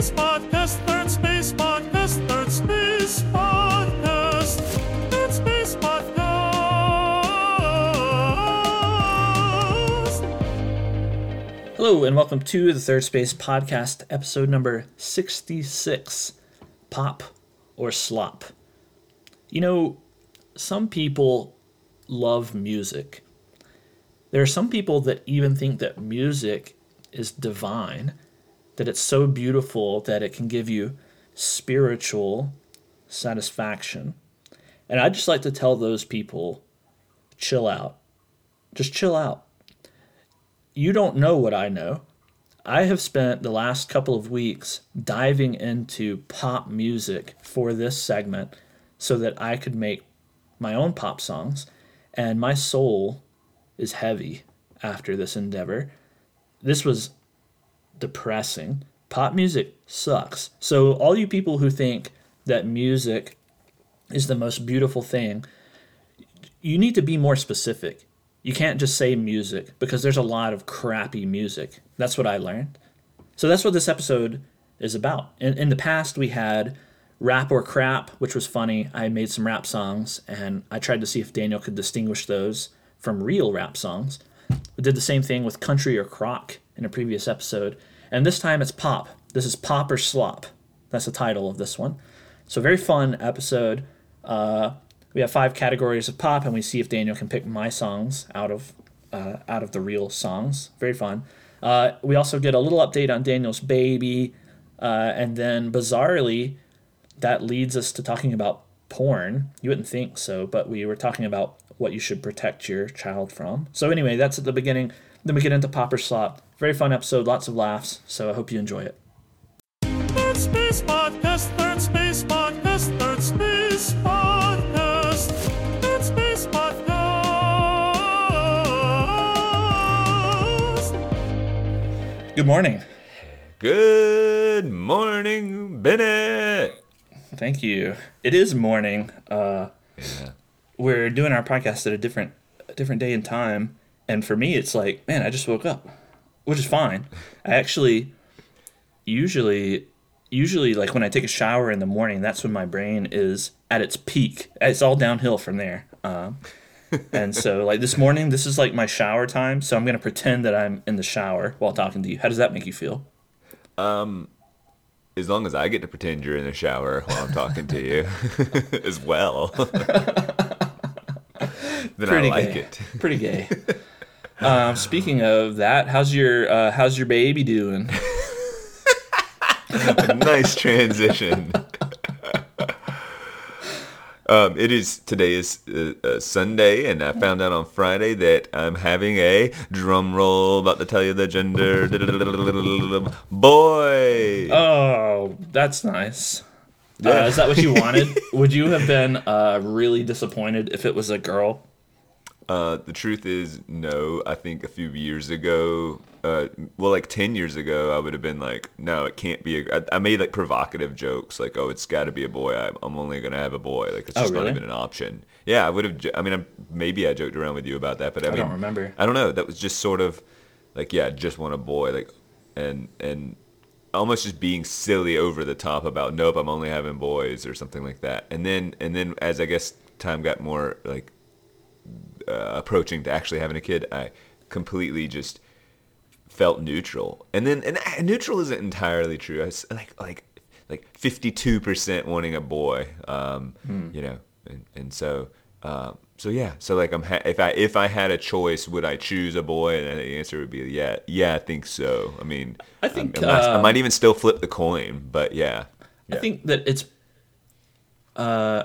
Space Podcast, Third Space Podcast, Third Space Podcast, Third Space Podcast. Hello, and welcome to the Third Space Podcast, episode number 66 Pop or Slop. You know, some people love music. There are some people that even think that music is divine, that it's so beautiful that it can give you spiritual satisfaction. And I'd just like to tell those people chill out. Just chill out you don't know what I know. I have spent the last couple of weeks diving into pop music for this segment so that I could make my own pop songs, and my soul is heavy after this endeavor. This was depressing. Pop music sucks. So, all you people who think that music is the most beautiful thing, you need to be more specific. You can't just say music because there's a lot of crappy music. That's what I learned. So that's what this episode is about. In, in the past, we had rap or crap, which was funny. I made some rap songs and I tried to see if Daniel could distinguish those from real rap songs. We did the same thing with country or crock in a previous episode. And this time it's pop. This is pop or slop. That's the title of this one. So, very fun episode. Uh, we have five categories of pop, and we see if Daniel can pick my songs out of uh, out of the real songs. Very fun. Uh, we also get a little update on Daniel's baby, uh, and then bizarrely, that leads us to talking about porn. You wouldn't think so, but we were talking about what you should protect your child from. So anyway, that's at the beginning. Then we get into Pop or Slop. Very fun episode, lots of laughs. So I hope you enjoy it. Third Space Podcast, Third Space Podcast, Third Space Podcast, Third Space Podcast. Good morning. Good morning, Bennett. Thank you. It is morning. Uh, Yeah. we're doing our podcast at a different a different day and time and for me it's like man i just woke up which is fine i actually usually usually like when i take a shower in the morning that's when my brain is at its peak it's all downhill from there um, and so like this morning this is like my shower time so i'm going to pretend that i'm in the shower while talking to you how does that make you feel Um, As long as I get to pretend you're in the shower while I'm talking to you as well. then I like gay. it. pretty gay um, speaking of that how's your uh, how's your baby doing nice transition. um, it is today is uh, uh, Sunday, and I found out on Friday that I'm having a drum roll. About to tell you the gender. Boy. Oh, that's nice. Uh, Yeah. is that what you wanted? Would you have been uh, really disappointed if it was a girl? Uh, the truth is, no. I think a few years ago, uh, well, like ten years ago, I would have been like, no, it can't be. A, I, I made like provocative jokes, like, oh, it's got to be a boy. I, I'm only gonna have a boy. Like, it's Oh, just really? not even an option. Yeah, I would have. I mean, I, maybe I joked around with you about that, but I, I mean, don't remember. I don't know. That was just sort of like, yeah, just want a boy, like, and and almost just being silly over the top about nope i'm only having boys or something like that and then and then as i guess time got more like uh, approaching to actually having a kid i completely just felt neutral. And then and uh, neutral isn't entirely true. I was like like like 52% wanting a boy um you know and, and so um so yeah so like i'm ha- if i if i had a choice would i choose a boy? And the answer would be yeah yeah i think so. I mean I think, not- i uh, might even still flip the coin but yeah. I think that it's uh,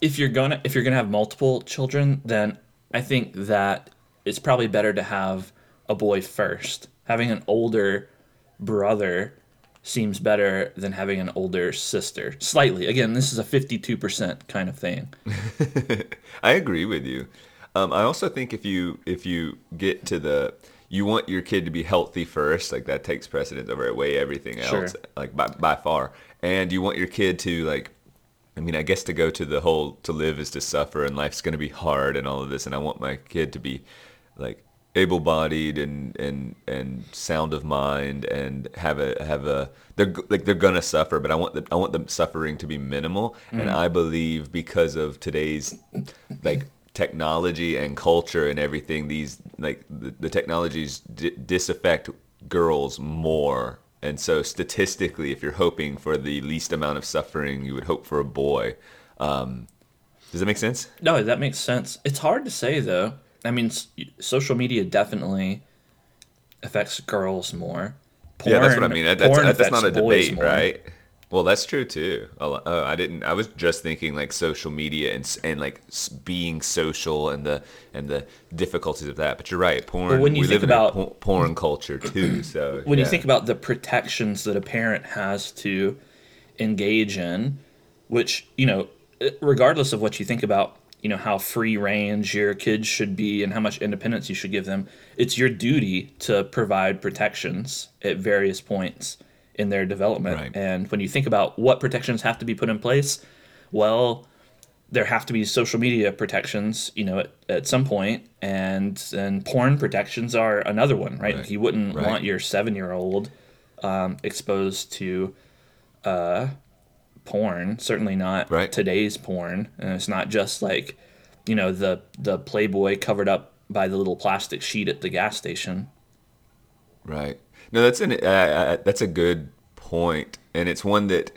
if you're gonna if you're gonna have multiple children, then I think that it's probably better to have a boy first. Having an older brother seems better than having an older sister. Slightly. Again, this is a 52% kind of thing. I agree with you. Um, I also think if you if you get to the you want your kid to be healthy first, like that takes precedence over way everything else, Sure. like by by far. And you want your kid to like, I mean, I guess to go to the whole to live is to suffer and life's gonna be hard and all of this. And I want my kid to be like able-bodied and and and sound of mind and have a have a they're like they're gonna suffer but i want the i want the suffering to be minimal and mm. i believe because of today's like technology and culture and everything these like the, the technologies di- disaffect girls more and so statistically if you're hoping for the least amount of suffering you would hope for a boy um, does that make sense No, that makes sense. It's hard to say though. I mean, social media definitely affects girls more. yeah, that's what I mean. That- That's, that's not a debate, more. right? Well, that's true too. Oh, I didn't. I was just thinking like social media and and like being social and the and the difficulties of that. But you're right. Porn. when you we think live about- in a po- porn culture too. So When you think about the protections that a parent has to engage in, which you know, eh, regardless of what you think about, you know how free range your kids should be and how much independence you should give them, it's your duty to provide protections at various points in their development. Right. And when you think about what protections have to be put in place, well, there have to be social media protections, you know, at, at some point, and and porn protections are another one, right? Right. You wouldn't Right. want your seven year old um, exposed to uh, porn. Certainly not Right. today's porn, and it's not just like you know the the Playboy covered up by the little plastic sheet at the gas station. Right. No, that's an uh, uh, that's a good point, and it's one that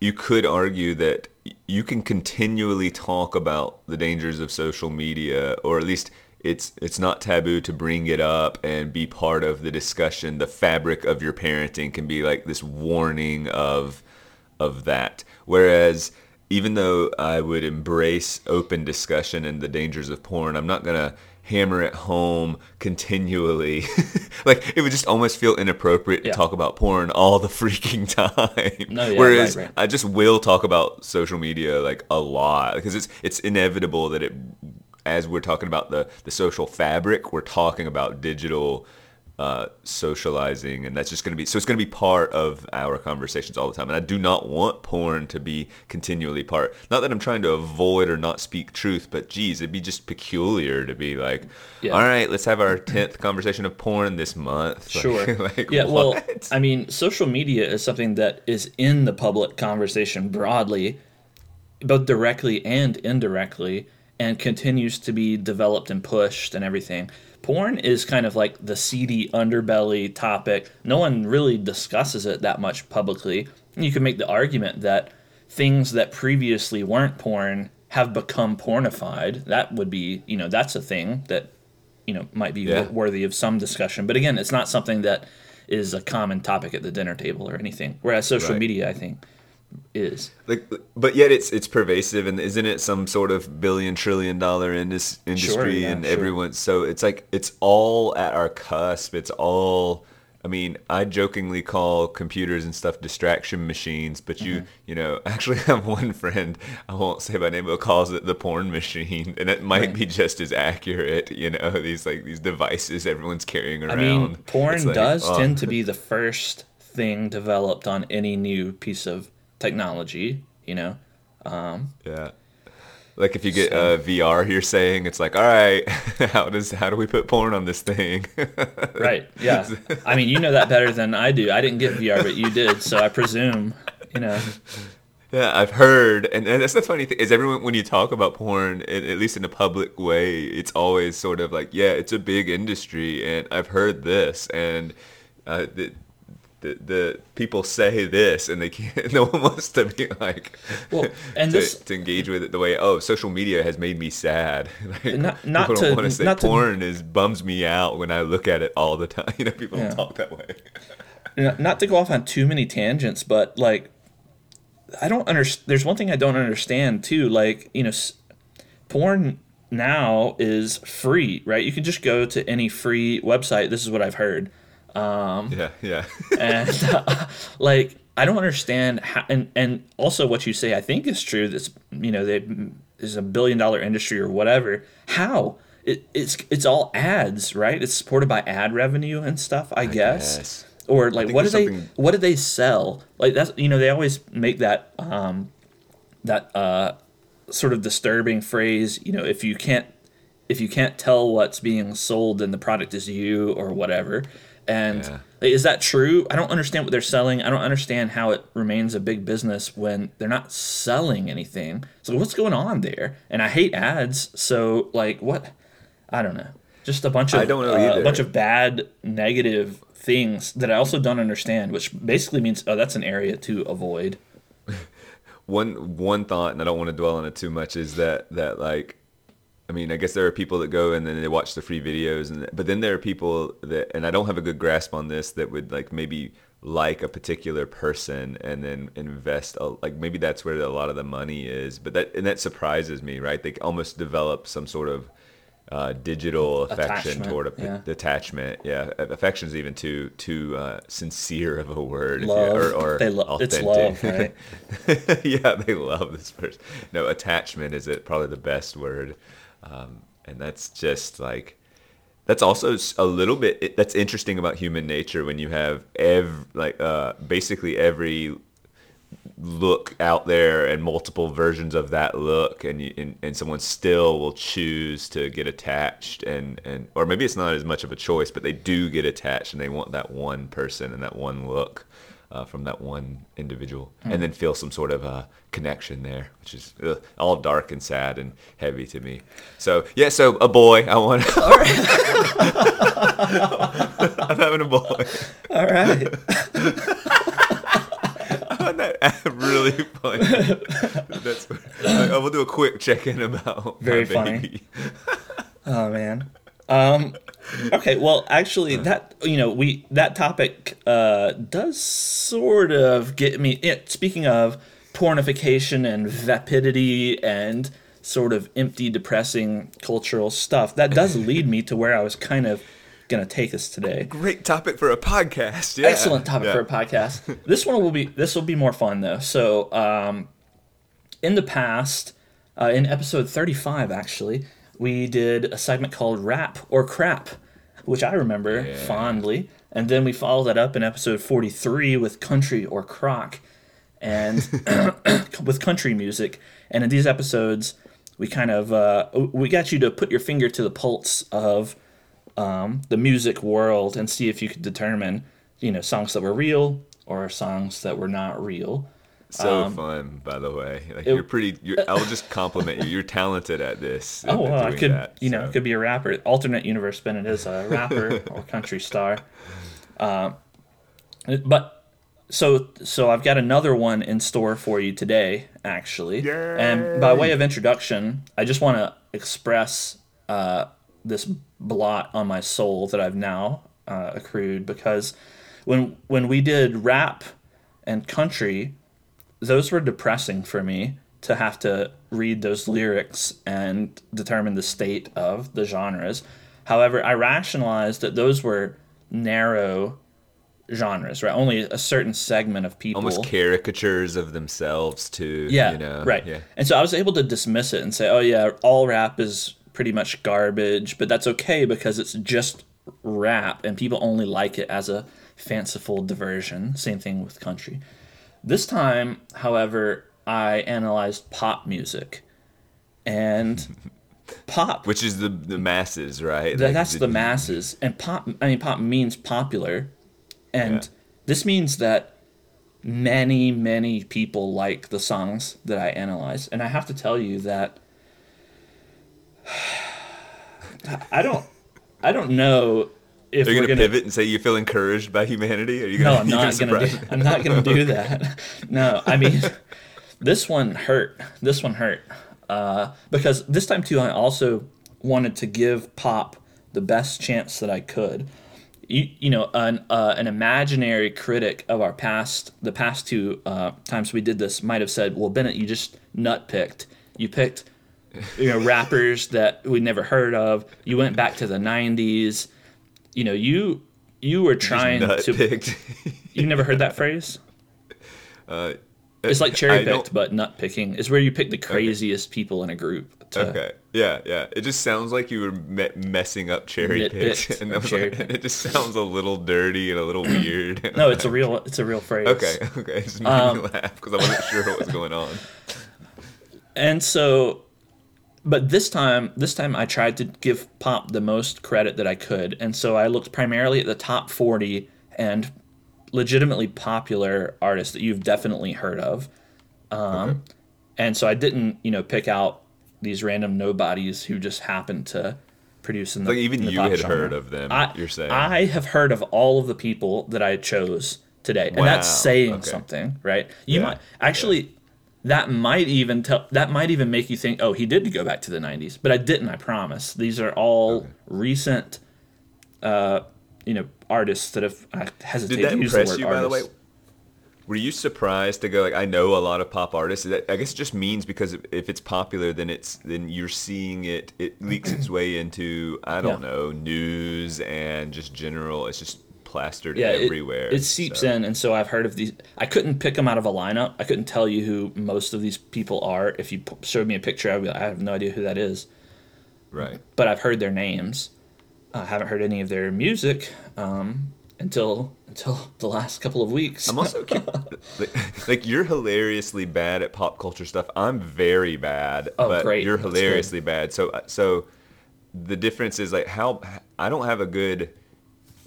you could argue that you can continually talk about the dangers of social media, or at least it's it's not taboo to bring it up and be part of the discussion. The fabric of your parenting can be like this warning of of that. Whereas even though I would embrace open discussion and the dangers of porn, I'm not gonna hammer it home continually. like it would just almost feel inappropriate Yeah. to talk about porn all the freaking time. No, yeah, Whereas right, right. I just will talk about social media like a lot because it's it's inevitable that it as we're talking about the the social fabric, we're talking about digital uh, socializing, and that's just going to be so. It's going to be part of our conversations all the time. And I do not want porn to be continually part. Not that I'm trying to avoid or not speak truth, but geez, it'd be just peculiar to be like, Yeah. all right, let's have our tenth conversation of porn this month. Sure. like, yeah. Well. I mean, social media is something that is in the public conversation broadly, both directly and indirectly, and continues to be developed and pushed and everything. Porn is kind of like the seedy underbelly topic. No one really discusses it that much publicly. You can make the argument that things that previously weren't porn have become pornified. That would be, you know, that's a thing that you know might be Yeah. worthy of some discussion. But again, it's not something that is a common topic at the dinner table or anything. Whereas social Right. media, I think, is. like but yet it's it's pervasive and isn't it some sort of billion trillion dollar indus- industry yeah, and sure. everyone so it's like it's all at our cusp it's all i mean i jokingly call computers and stuff distraction machines but you Mm-hmm. you know actually have one friend i won't say by name but calls it the porn machine and it might Right. be just as accurate you know these like these devices everyone's carrying around. I mean, porn like, does oh. tend to be the first thing developed on any new piece of technology. You know, Yeah. Like if you get uh, VR, you're saying it's like, all right, how does how do we put porn on this thing? right? Yeah. I mean, you know that better than I do. I didn't get VR, but you did, so I presume. You know, yeah, I've heard, and, and that's the funny thing is everyone when you talk about porn, at, at least in a public way, it's always sort of like, yeah, it's a big industry, and I've heard this, and uh, the, the the people say this, and they can't. No one wants to be like, Well, and to, this- to engage with it the way, oh, social media has made me sad. Like, Not- not people to- want to say not to- porn is bums me out when I look at it all the time. You know, people Yeah. don't talk that way. not to go off on too many tangents, but like, I don't understand. There's one thing I don't understand too. Like, you know, s- porn now is free, right? You can just go to any free website. This is what I've heard. Yeah, yeah. and uh, like I don't understand how, and and also what you say I think is true. That's you know they is a billion dollar industry or whatever. How it, it's it's all ads, right? It's supported by ad revenue and stuff. I, guess. guess. Or like what do there's they what do they sell? Like that's you know they always make that um that uh sort of disturbing phrase. You know if you can't if you can't tell what's being sold, then the product is you or whatever. And Yeah. is that true? I don't understand what they're selling. I don't understand how it remains a big business when they're not selling anything. So what's going on there? And I hate ads. So like what? I don't know. Just a bunch of I don't know uh, a bunch of bad negative things that I also don't understand, which basically means oh that's an area to avoid. one one thought, and I don't want to dwell on it too much, is that that like, I mean, I guess there are people that go and then they watch the free videos, and but then there are people that, and I don't have a good grasp on this, that would like maybe like a particular person and then invest a, like maybe that's where a lot of the money is but that and that surprises me right they almost develop some sort of uh, digital affection Attachment, toward a yeah. attachment yeah affection is even too too uh, sincere of a word you- Love. or, or They lo- it's authentic. love, right? yeah, they love this person. No, attachment is it probably the best word, um, and that's just like that's also a little bit. That's interesting about human nature when you have ev like uh, basically every look out there and multiple versions of that look and, you, and and someone still will choose to get attached and and or maybe it's not as much of a choice but they do get attached and they want that one person and that one look uh, from that one individual and then feel some sort of uh, connection there which is ugh, all dark and sad and heavy to me so yeah so a boy i want All right. i'm having a boy All right. I that really funny. That's. I will do a quick check-in about Very funny. Oh man. Um okay, well actually that you know, we that topic uh does sort of get me yeah, speaking of pornification and vapidity and sort of empty depressing cultural stuff. That does lead me to where I was kind of going to take us today. Great topic for a podcast. Yeah. Excellent topic Yeah. for a podcast. this one will be this will be more fun though. So, um, in the past, uh, in episode thirty-five, actually, we did a segment called "Rap or Crap," which I remember Yeah. fondly, and then we followed that up in episode forty-three with "Country or Crock," and with country music. And in these episodes, we kind of uh, we got you to put your finger to the pulse of um, the music world and see if you could determine, you know, songs that were real or songs that were not real. So fun, by the way. Like Um, it- you're pretty. You're, I'll just compliment you. You're talented at this. Oh at well, I could, that, you know, could be a rapper. Alternate universe it is a rapper or country star. Uh, but so so I've got another one in store for you today, actually. And by way of introduction, I just want to express uh, this blot on my soul that I've now uh, accrued because when when we did rap and country, those were depressing for me to have to read those lyrics and determine the state of the genres. However, I rationalized that those were narrow genres, right? Only a certain segment of people. almost caricatures of themselves too. Yeah, You know? right. Yeah. And so I was able to dismiss it and say, "Oh yeah, all rap is pretty much garbage," but that's okay because it's just rap and people only like it as a fanciful diversion. Same thing with country. This time, however, I analyzed pop music. And pop Which is the the masses, right? Th- Like, that's did the masses and pop i mean pop means popular and Yeah. this means that many many people like the songs that i analyze and i have to tell you that i don't i don't know if Are you we're gonna, gonna, pivot and say you feel encouraged by humanity? Are you gonna? i'm not gonna do i'm not gonna do that. No i mean this one hurt. This one hurt uh, because this time too i also wanted to give pop the best chance that i could. You, you know an, uh, an imaginary critic of our past the past two uh, times we did this might have said well bennett you just nut picked you picked you know rappers that we never heard of. You went back to the 90s you know you you were trying to picked. you've never heard that phrase uh, it's like cherry picked but nut picking is where you pick the craziest people in a group to, Okay. Yeah, yeah. It just sounds like you were me- messing up cherry picks, and or I was cherry like, picked. it just sounds a little dirty and a little weird. no it's a real it's a real phrase okay, okay. It just made Um, me laugh because I wasn't sure what was going on. and so but this time, this time I tried to give pop the most credit that I could, and so I looked primarily at the top forty and legitimately popular artists that you've definitely heard of. Um, And so I didn't, you know, pick out these random nobodies who just happened to produce in the Like even in the you had genre. heard of them. I, you're saying. I have heard of all of the people that I chose today, and that's saying okay. something, right? You Yeah, might actually. That might even tell. That might even make you think, oh, he did go back to the '90s, but I didn't. I promise. These are all recent, uh, you know, artists that have. I hesitate Did that to use the impress word you, by the way? Were you surprised to go like I know a lot of pop artists? I guess it just means because if- if it's popular, then it's then you're seeing it. It leaks its way into I don't Yeah. know news and just general. It's just plastered yeah, everywhere. It, seeps so- in, and so I've heard of these. I couldn't pick them out of a lineup. I couldn't tell you who most of these people are. If you p- showed me a picture, I'd be like, I have no idea who that is. Right. But I've heard their names. I haven't heard any of their music um, until until the last couple of weeks. I'm also like, like you're hilariously bad at pop culture stuff. I'm very bad, Oh, but great. you're hilariously bad. So so the difference is like how I don't have a good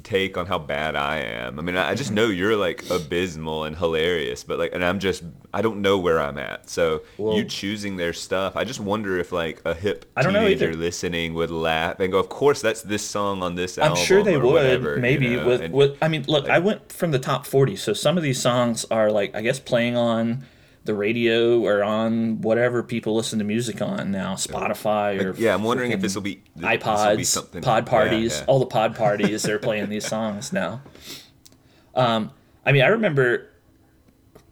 take on how bad I am. I mean, I just mm-hmm. know you're like abysmal and hilarious, but like, and I'm just I don't know where I'm at. So Well- you choosing their stuff, I just wonder if like a hip I don't know teenager either. listening would laugh and go, "Of course, that's this song on this album. I'm sure they would. whatever, you maybe know? with, And- with I mean, look, I went from the top 40, so some of these songs are like I guess playing on the radio or on whatever people listen to music on now, Spotify or yeah, I'm wondering if this will be this will be iPods, pod parties, yeah. all the pod parties. they're playing these songs now. Um, I mean, I remember,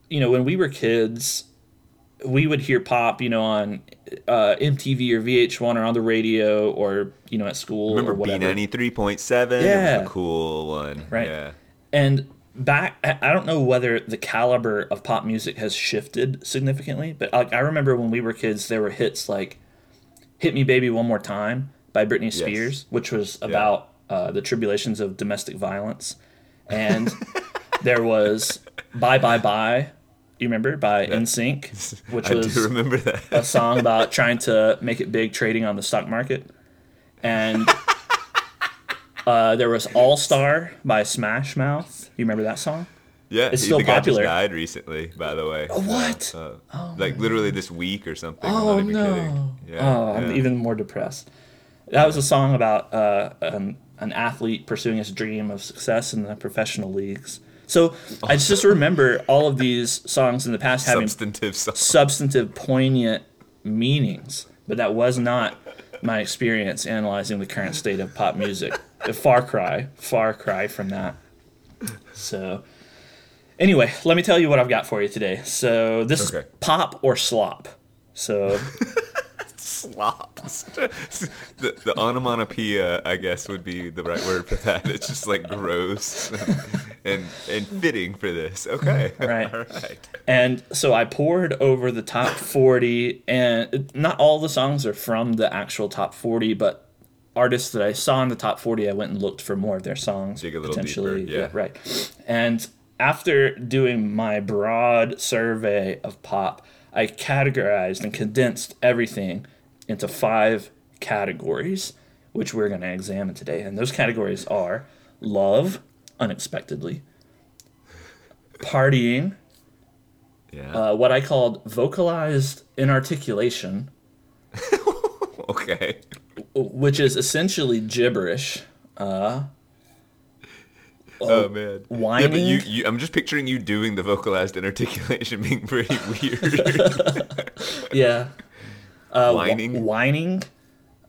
you know, when we were kids, we would hear pop, you know, on uh, MTV or VH1 or on the radio or you know at school Remember. B ninety three point seven? Yeah. was a cool one. Right. Yeah. And back, I don't know whether the caliber of pop music has shifted significantly, but like I remember when we were kids, there were hits like "Hit Me, Baby, One More Time" by Britney Spears, which was about uh, the tribulations of domestic violence, and there was "Bye Bye Bye." You remember by NSYNC, which I was do remember that. a song about trying to make it big trading on the stock market. And uh, there was All Star by Smash Mouth. You remember that song? Yeah, It's he- still the guy popular. just died recently, by the way. what? Uh, like literally this week or something. Oh no! Yeah, oh, I'm yeah. even more depressed. That was a song about uh, an, an athlete pursuing his dream of success in the professional leagues. So I just remember all of these songs in the past having substantive song. substantive, poignant meanings, but that was not my experience analyzing the current state of pop music. A far cry, far cry from that. So, anyway, let me tell you what I've got for you today. So, this Okay. is pop or slop. So, Slops. the, the onomatopoeia, I guess, would be the right word for that. It's just like gross and, and, and fitting for this. Okay. Right. All right. and so I poured over the top 40, and not all the songs are from the actual top 40, but artists that I saw in the top 40, I went and looked for more of their songs. Dig a little potentially. deeper, yeah. right. And after doing my broad survey of pop, I categorized and condensed everything into five categories, which we're going to examine today. And those categories are love, unexpectedly, partying, Yeah. uh, what I called vocalized inarticulation, okay. Which is essentially gibberish. Oh man. Yeah, whining? but you, you, I'm just picturing you doing the vocalized inarticulation being pretty weird. Yeah. Uh, wh- Whining? whining,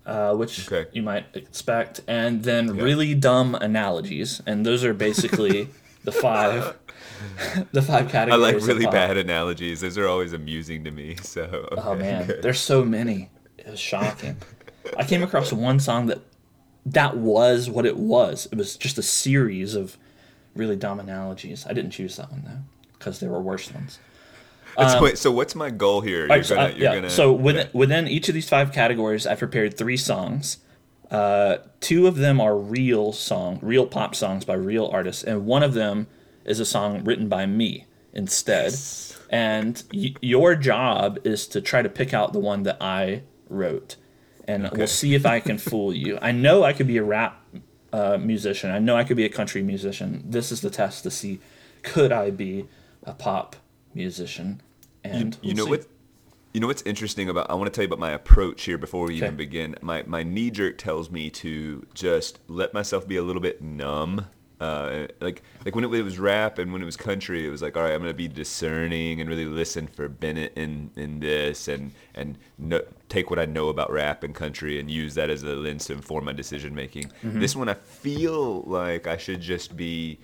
uh, which Okay. you might expect, and then really dumb analogies, and those are basically the five, the five categories. I like really bad analogies. Those are always amusing to me. So. Oh man, there's so many. It was shocking. I came across one song that that was what it was. It was just a series of really dumb analogies. I didn't choose that one though because there were worse ones. That's- wait, so what's my goal here? Um, right, so, gonna, uh, yeah. gonna. so within, yeah. within each of these five categories, I prepared three songs. Uh, two of them are real song, real pop songs by real artists, and one of them is a song written by me instead. And y- your job is to try to pick out the one that I wrote, and we'll see if I can fool you. I know I could be a rap uh, musician. I know I could be a country musician. This is the test to see could I be a pop musician. And you we'll know see. what? You know what's interesting about? I want to tell you about my approach here before we even begin. My my knee jerk tells me to just let myself be a little bit numb. Uh, like like when it, was rap and when it was country, it was like all right, I'm gonna be discerning and really listen for Bennett in in this and and no, take what I know about rap and country and use that as a lens to inform my decision making. Mm-hmm. This one, I feel like I should just be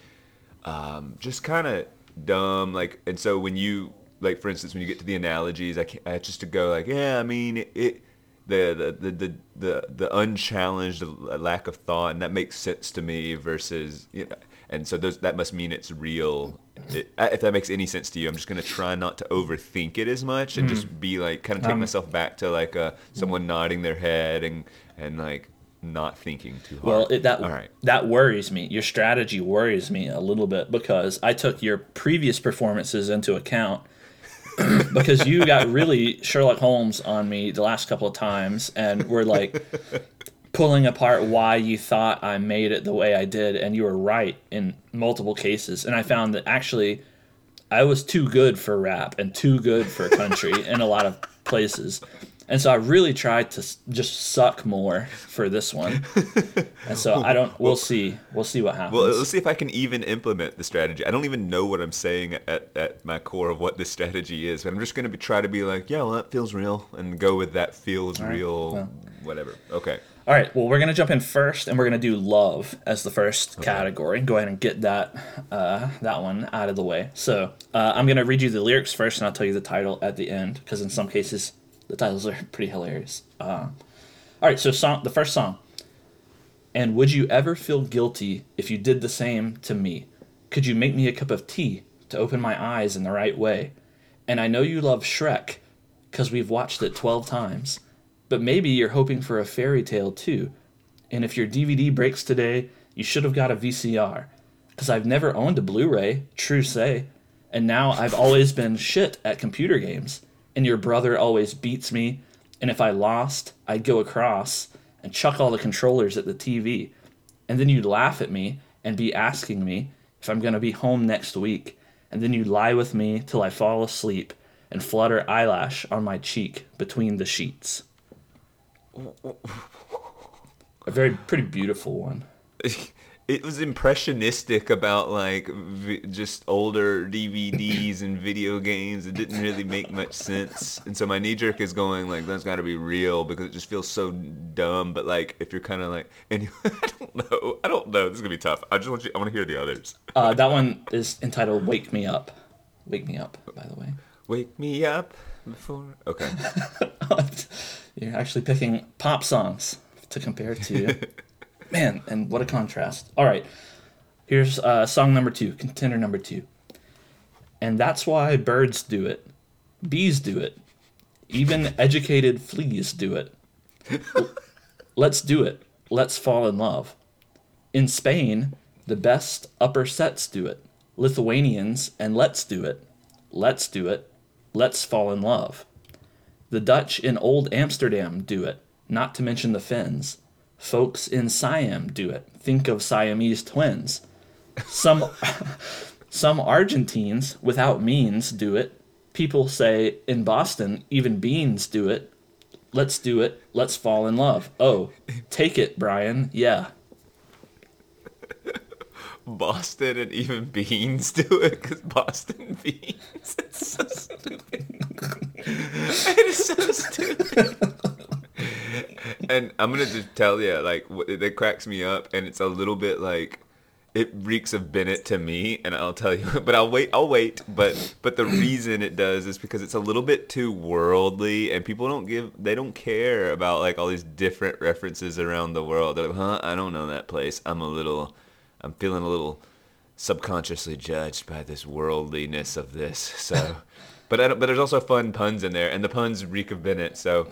um, just kind of dumb. Like, and so when you, like, for instance, when you get to the analogies, I, can't, I just to go like, yeah, I mean, it, the, the, the, the, the, the unchallenged lack of thought, and that makes sense to me versus, you know, and so those, that must mean it's real. It, if that makes any sense to you, I'm just gonna try not to overthink it as much and just be like, kind of take Um, myself back to like uh, someone nodding their head and and like not thinking too hard. Well, it, that right. that worries me. Your strategy worries me a little bit because I took your previous performances into account because you got really Sherlock Holmes on me the last couple of times and were like pulling apart why you thought I made it the way I did and you were right in multiple cases and I found that actually I was too good for rap and too good for country in a lot of places. And so I really tried to just suck more for this one. And so I don't. We'll see. We'll see what happens. Well, let's see if I can even implement the strategy. I don't even know what I'm saying at, at my core of what this strategy is, but I'm just going to try to be like, yeah, well, that feels real, and go with that feels real, whatever. Okay. All right. Well, we're gonna jump in first, and we're gonna do love as the first category. Go ahead and get that uh, that one out of the way. So uh, I'm gonna read you the lyrics first, and I'll tell you the title at the end, because in some cases the titles are pretty hilarious. Uh, all right. So song, the first song. And would you ever feel guilty if you did the same to me? Could you make me a cup of tea to open my eyes in the right way? And I know you love Shrek, because we've watched it 12 times. But maybe you're hoping for a fairy tale too. And if your DVD breaks today, you should have got a VCR. Because I've never owned a Blu ray, true say. And now I've always been shit at computer games. And your brother always beats me. And if I lost, I'd go across and chuck all the controllers at the TV. And then you'd laugh at me and be asking me if I'm going to be home next week. And then you'd lie with me till I fall asleep and flutter eyelash on my cheek between the sheets. A very pretty beautiful one. It was impressionistic about like v- just older DVDs and video games. It didn't really make much sense, and so my knee jerk is going like that's got to be real because it just feels so dumb. But like if you're kind of like, anyway, I don't know, I don't know. This is gonna be tough. I just want you. I want to hear the others. Uh, that one is entitled "Wake Me Up." Wake me up, by the way. Wake me up before. Okay. You're actually picking pop songs to compare to. Man, and what a contrast. All right, here's uh, song number two, contender number two. And that's why birds do it, bees do it, even educated fleas do it. Let's do it. Let's fall in love. In Spain, the best upper sets do it. Lithuanians, and Letts do it. Let's do it. Let's fall in love. The Dutch in Old Amsterdam do it, not to mention the Finns. Folks in Siam do it. Think of Siamese twins. Some some Argentines without means do it. People say in Boston even beans do it. Let's do it. Let's fall in love. Oh, take it, Brian. Yeah. Boston and even beans do it because Boston beans. It's so stupid. it is so stupid. and I'm gonna just tell you, like, it cracks me up, and it's a little bit like it reeks of Bennett to me, and I'll tell you. But I'll wait. I'll wait. But but the reason it does is because it's a little bit too worldly, and people don't give. They don't care about like all these different references around the world. They're like, huh? I don't know that place. I'm a little. I'm feeling a little subconsciously judged by this worldliness of this. So, but I don't, but there's also fun puns in there, and the puns reek of Bennett. So,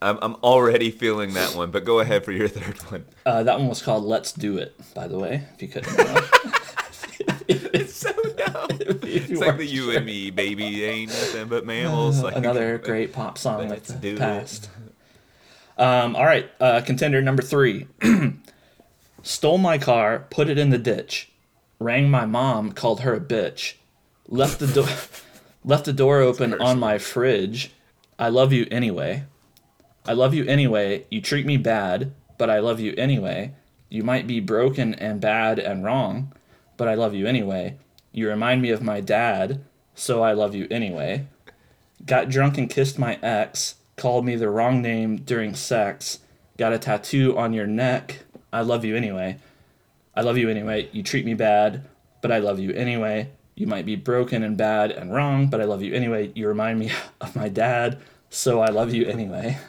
I'm I'm already feeling that one. But go ahead for your third one. Uh, that one was called "Let's Do It," by the way. If you couldn't know. It's so dumb. It's like the you and me, baby, ain't nothing but mammals. Like, Another great pop song Let's that do it. passed. Um, all right, uh, contender number three. Stole my car, put it in the ditch. Rang my mom, called her a bitch. Left the door, left the door open on my fridge. I love you anyway. I love you anyway. You treat me bad, but I love you anyway. You might be broken and bad and wrong, but I love you anyway. You remind me of my dad, so I love you anyway. Got drunk and kissed my ex, called me the wrong name during sex. Got a tattoo on your neck. I love you anyway. I love you anyway. You treat me bad, but I love you anyway. You might be broken and bad and wrong, but I love you anyway. You remind me of my dad, so I love you anyway.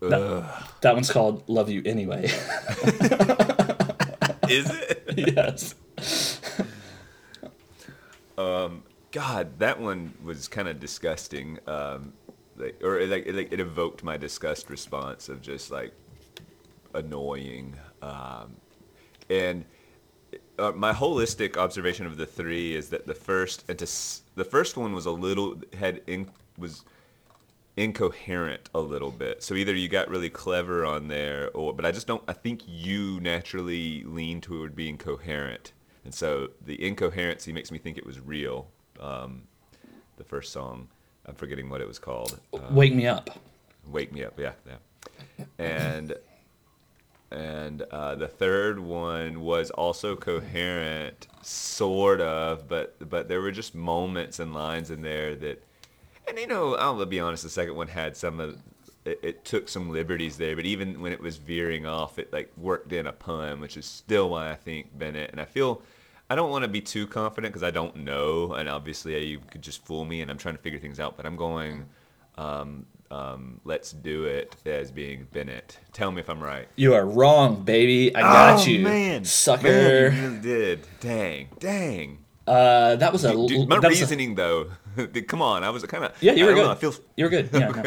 That, that one's called Love You Anyway. Is it? yes. God, that one was kind of disgusting. Um, like, or like, like it evoked my disgust response of just like annoying. Um, and uh, my holistic observation of the three is that the first and to s- the first one was a little had in, was incoherent a little bit. So either you got really clever on there, or but I just don't. I think you naturally lean toward being coherent, and so the incoherency makes me think it was real. Um, the first song, I'm forgetting what it was called. Uh, Wake Me Up. Wake Me Up, yeah, yeah. And and uh, the third one was also coherent, sort of, but but there were just moments and lines in there that, and you know, I'll be honest, the second one had some of. It, it took some liberties there, but even when it was veering off, it like worked in a pun, which is still why I think Bennett. And I feel I don't want to be too confident because I don't know, and obviously you could just fool me, and I'm trying to figure things out. But I'm going, um, um, let's do it as being Bennett. Tell me if I'm right. You are wrong, baby. I got Oh, you, man, sucker. Man, you did. Dang, dang. uh, that was a Dude, my that was a- reasoning though, come on, I was kind of Yeah, you were good. Know, I feel You were good. Yeah, no,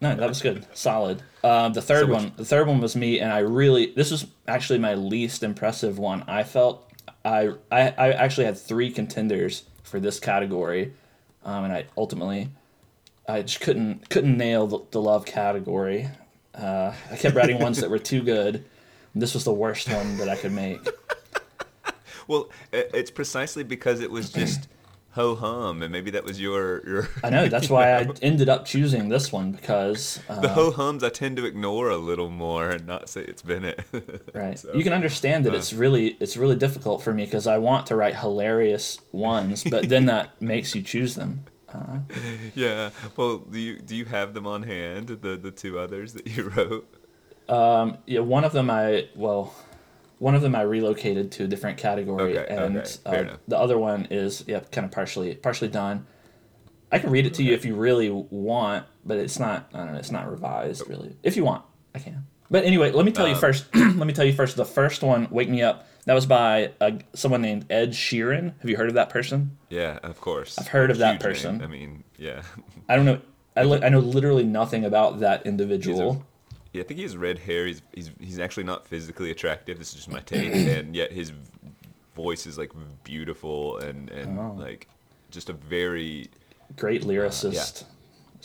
no, that was good. Solid. Um, the third So which- one, the third one was me, and I really this was actually my least impressive one. I felt I I, I actually had three contenders for this category, um, and I ultimately I just couldn't couldn't nail the, the love category. Uh, I kept writing ones that were too good. This was the worst one that I could make. well. It's precisely because it was just ho hum, and maybe that was your your. I know that's why I ended up choosing this one because uh, the ho hums I tend to ignore a little more and not say it's Bennett. Right. So, you can understand that uh. it's really it's really difficult for me because I want to write hilarious ones, but then that makes you choose them. yeah. Well, do you do you have them on hand? The the two others that you wrote. Yeah, one of them I well, one of them I relocated to a different category, Okay, and okay, uh, the other one is yeah, kind of partially partially done. I can read it to you if you really want, but it's not. I don't know. It's not revised really. If you want, I can. But anyway, let me tell Um, you first. let me tell you first. The first one, "Wake Me Up," that was by uh, someone named Ed Sheeran. Have you heard of that person? Yeah, of course. I've heard of that Huge name. person. I mean, yeah. I don't know. I, li- I know literally nothing about that individual. Yeah, I think he has red hair. He's he's he's actually not physically attractive. This is just my take, and yet his voice is like beautiful and and Oh. like just a very Great lyricist.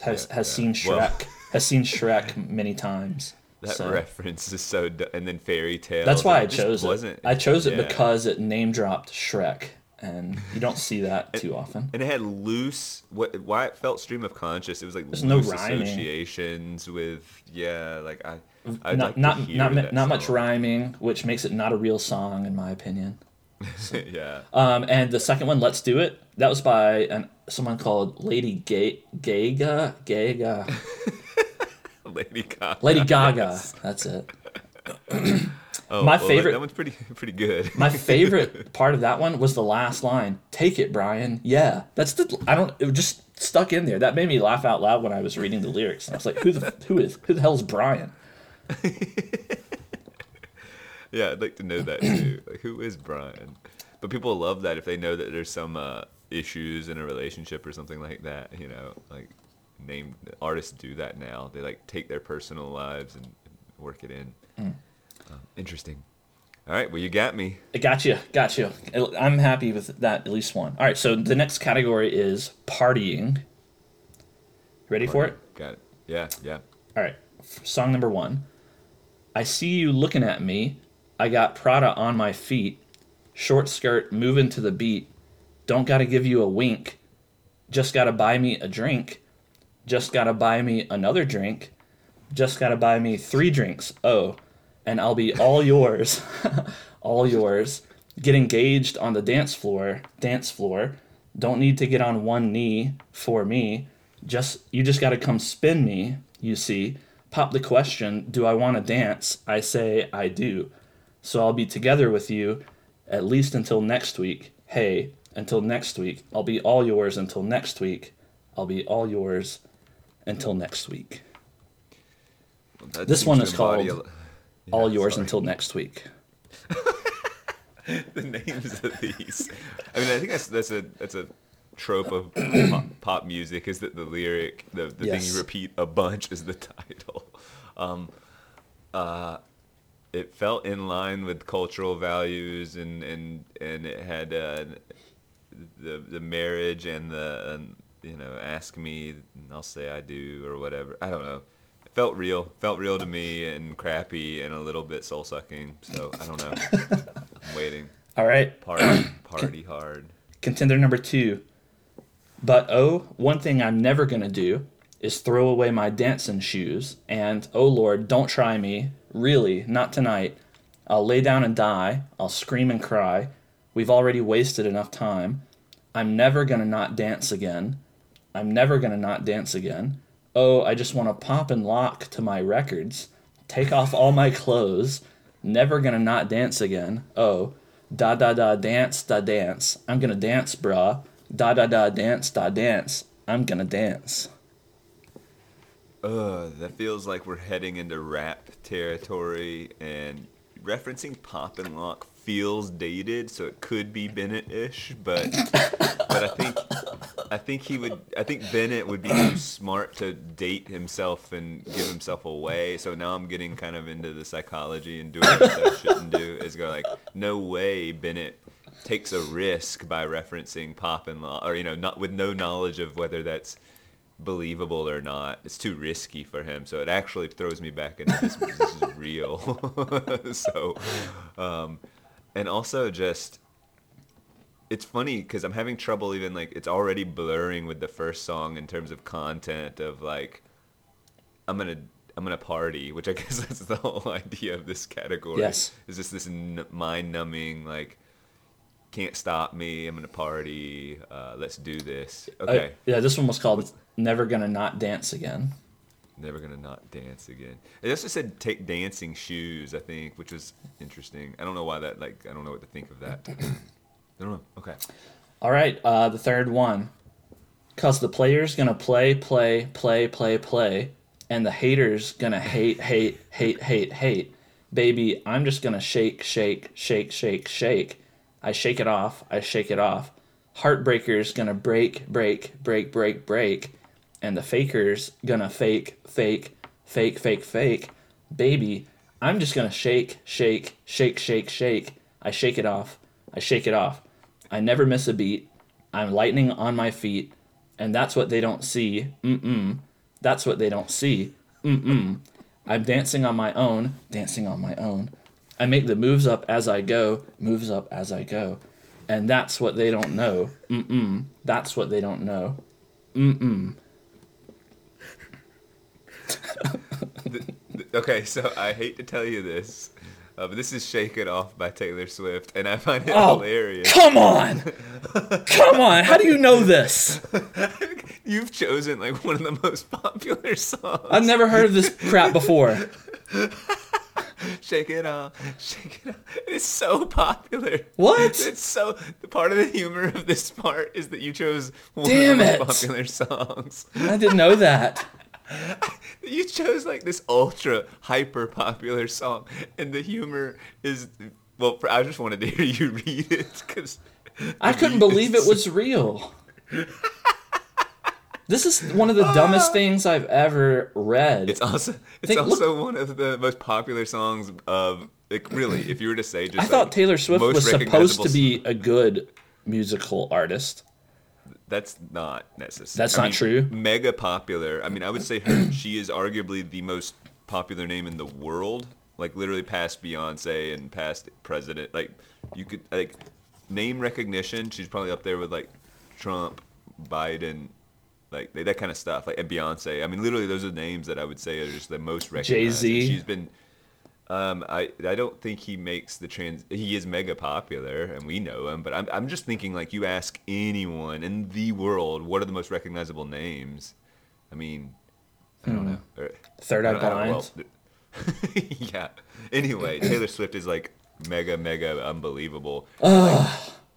Has Yeah, has yeah. seen Shrek. Well- has seen Shrek many times. That So, reference is so d- and then fairy tale. That's why I chose it. wasn't- I chose it yeah. because it name dropped Shrek, and you don't see that too often. and it had loose what why it felt stream of conscious. It was like There's no loose rhyming. associations with yeah, like I I'd Not like not not, not much rhyming, which makes it not a real song in my opinion. yeah. Um, and the second one, "Let's Do It," that was by an, someone called Lady Ga- Gaga. Gaga. Lady Gaga. Lady Gaga. That's it. Oh, my well, favorite- That one's pretty pretty good. My favorite part of that one was the last line. Take it, Brian. Yeah, that's the. I don't. It just stuck in there. That made me laugh out loud when I was reading the lyrics. And I was like, who the who is who the hell's Brian? Yeah, I'd like to know that too. Like, who is Brian? But people love that if they know that there's some uh, issues in a relationship or something like that. You know, like name artists do that now. They like take their personal lives and, and work it in. Mm. Um, interesting. All right, well, you got me. I got you, got you. I'm happy with that. At least one. All right. So the next category is partying. Ready for it? Got it. Yeah, yeah. All right. Song number one. I see you looking at me. I got Prada on my feet. Short skirt moving to the beat. Don't gotta give you a wink. Just gotta buy me a drink. Just gotta buy me another drink. Just gotta buy me three drinks. Oh, and I'll be all yours. all yours. Get engaged on the dance floor. Dance floor. Don't need to get on one knee for me. Just you just gotta come spin me, you see. Pop the question, do I wanna dance? I say I do. So I'll be together with you at least until next week. Hey, until next week. I'll be all yours until next week. I'll be all yours until next week. That This one is called a- all yours sorry. until next week. the names of these. I mean, I think that's that's a that's a trope of pop, pop music is that the lyric, the, the thing you repeat a bunch is the title. Um, uh, it felt in line with cultural values and and and it had uh, the the marriage and the um, you know ask me and I'll say I do or whatever. I don't know. It felt real. Felt real to me and crappy and a little bit soul sucking. So I don't know. I'm waiting. All right. Party, party hard. Contender number two. But oh, one thing I'm never going to do is throw away my dancing shoes. And oh Lord, don't try me. Really, not tonight. I'll lay down and die. I'll scream and cry. We've already wasted enough time. I'm never going to not dance again. I'm never going to not dance again. Oh, I just want to pop and lock to my records. Take off all my clothes. Never going to not dance again. Oh, da da da dance da dance. I'm going to dance, bruh. Da da da dance da dance. I'm going to dance. Ugh, that feels like we're heading into rap territory and referencing pop and lock feels dated, so it could be Bennett-ish, but but I think I think he would I think Bennett would be too smart to date himself and give himself away. So now I'm getting kind of into the psychology and doing what I shouldn't do is go like, no way Bennett takes a risk by referencing pop and law or you know, not with no knowledge of whether that's believable or not. It's too risky for him. So it actually throws me back into this. this is real. so, um, and also just, it's funny because I'm having trouble even like it's already blurring with the first song in terms of content of like, I'm gonna. I'm gonna party, which I guess that's the whole idea of this category. Yes. Is just this n- mind-numbing, like, can't stop me. I'm gonna party. Uh, let's do this. Uh, Okay. yeah, this one was called Never Gonna Not Dance Again. Never gonna not dance again. It also said take dancing shoes, I think, which was interesting. I don't know why that like I don't know what to think of that. I don't know. Okay. All right, uh, the third one. Because the player's to play, play, play, play, play, and the hater's to hate, hate, hate, hate, hate. Baby, I'm just to shake, shake, shake, shake, shake. I shake it off, I shake it off. Heartbreaker's to break, break, break, break, break. And the faker's to fake, fake, fake, fake, fake. Baby, I'm just to shake, shake, shake, shake, shake. I shake it off, I shake it off. I never miss a beat. I'm lightning on my feet, and that's what they don't see. Mm-mm. That's what they don't see. Mm-mm. I'm dancing on my own, dancing on my own. I make the moves up as I go, moves up as I go. And that's what they don't know. Mm-mm. That's what they don't know. Mm-mm. Okay, so I hate to tell you this, uh, but this is "Shake It Off" by Taylor Swift, and I find it Oh, hilarious. Come on! Come on! How do you know this? You've chosen like one of the most popular songs. I've never heard of this crap before. Shake it off, shake it off. It's so popular. What? It's so. The part of the humor of this part is that you chose one Damn of the it. most popular songs. I didn't know that. You chose like this ultra hyper popular song, and the humor is well. I just wanted to hear you read it because I couldn't believe it was real. This is one of the dumbest things I've ever read. It's also it's Think- look- also one of the most popular songs of like really. If you were to say just I thought like, Taylor Swift was supposed to be a good musical artist. That's not necessary. That's I not mean, true? Mega popular. I mean, I would say her. she is arguably the most popular name in the world, like literally past Beyonce and past president. Like you could like name recognition. She's probably up there with like Trump, Biden, like that kind of stuff. Like and Beyonce. I mean, literally those are names that I would say are just the most recognized. Jay-Z. She's been. Um, I I don't think he makes the trans. He is mega popular, and we know him. But I'm I'm just thinking like you ask anyone in the world, what are the most recognizable names? I mean, I don't know. Or- Third I Eye don't- I don't- Blind. well, yeah. Anyway, Taylor Swift is like mega mega unbelievable. Like,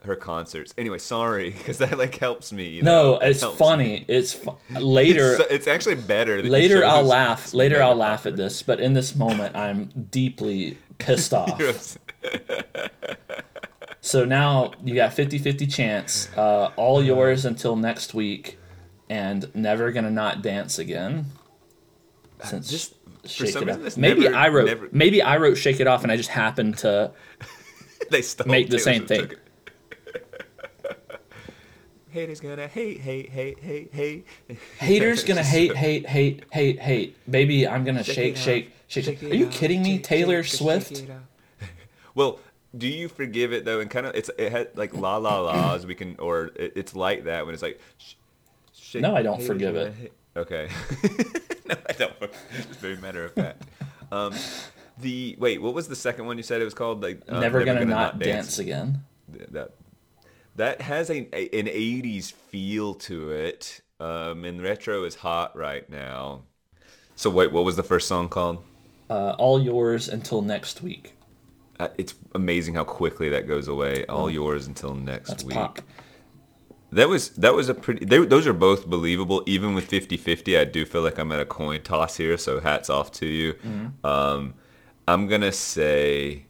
her concerts. Anyway, sorry because that like helps me. you know? No, it's helps funny. It's fu- later. It's, it's actually better. later, I'll laugh. Later, mega I'll laugh at this. But in this moment, I'm deeply pissed off. So now you got 50-50 chance. Uh, all yours until next week, and never gonna not dance again. Since Just Shake It Off. Maybe never- I wrote. never- Maybe I wrote "Shake It Off" and I just happened to. they make the same thing. Took it. Haters gonna hate, hate, hate, hate, hate. Haters gonna hate, hate, hate, hate, hate. Baby, I'm gonna Shake shake, shake, shake, shake shake. it Are you kidding me, Taylor shake, shake Swift? Well, do you forgive it though? And kind of, it's it had like la la la's. We can, or it's like that when it's like. shake- No, I don't forgive it. Okay. no, I don't. It's very matter of fact. Um, the wait, what was the second one you said it was called? Like uh, Never, gonna, not dance. again. that that has a, a an 80s feel to it. Um and retro is hot right now. So wait what was the first song called? Uh, all yours until next week. uh, it's amazing how quickly that goes away. All yours until next That's week. pop. that was that was a pretty they, those are both believable. Even with 50-50 i do feel like i'm at a coin toss here so hats off to you. Mm-hmm. um i'm gonna say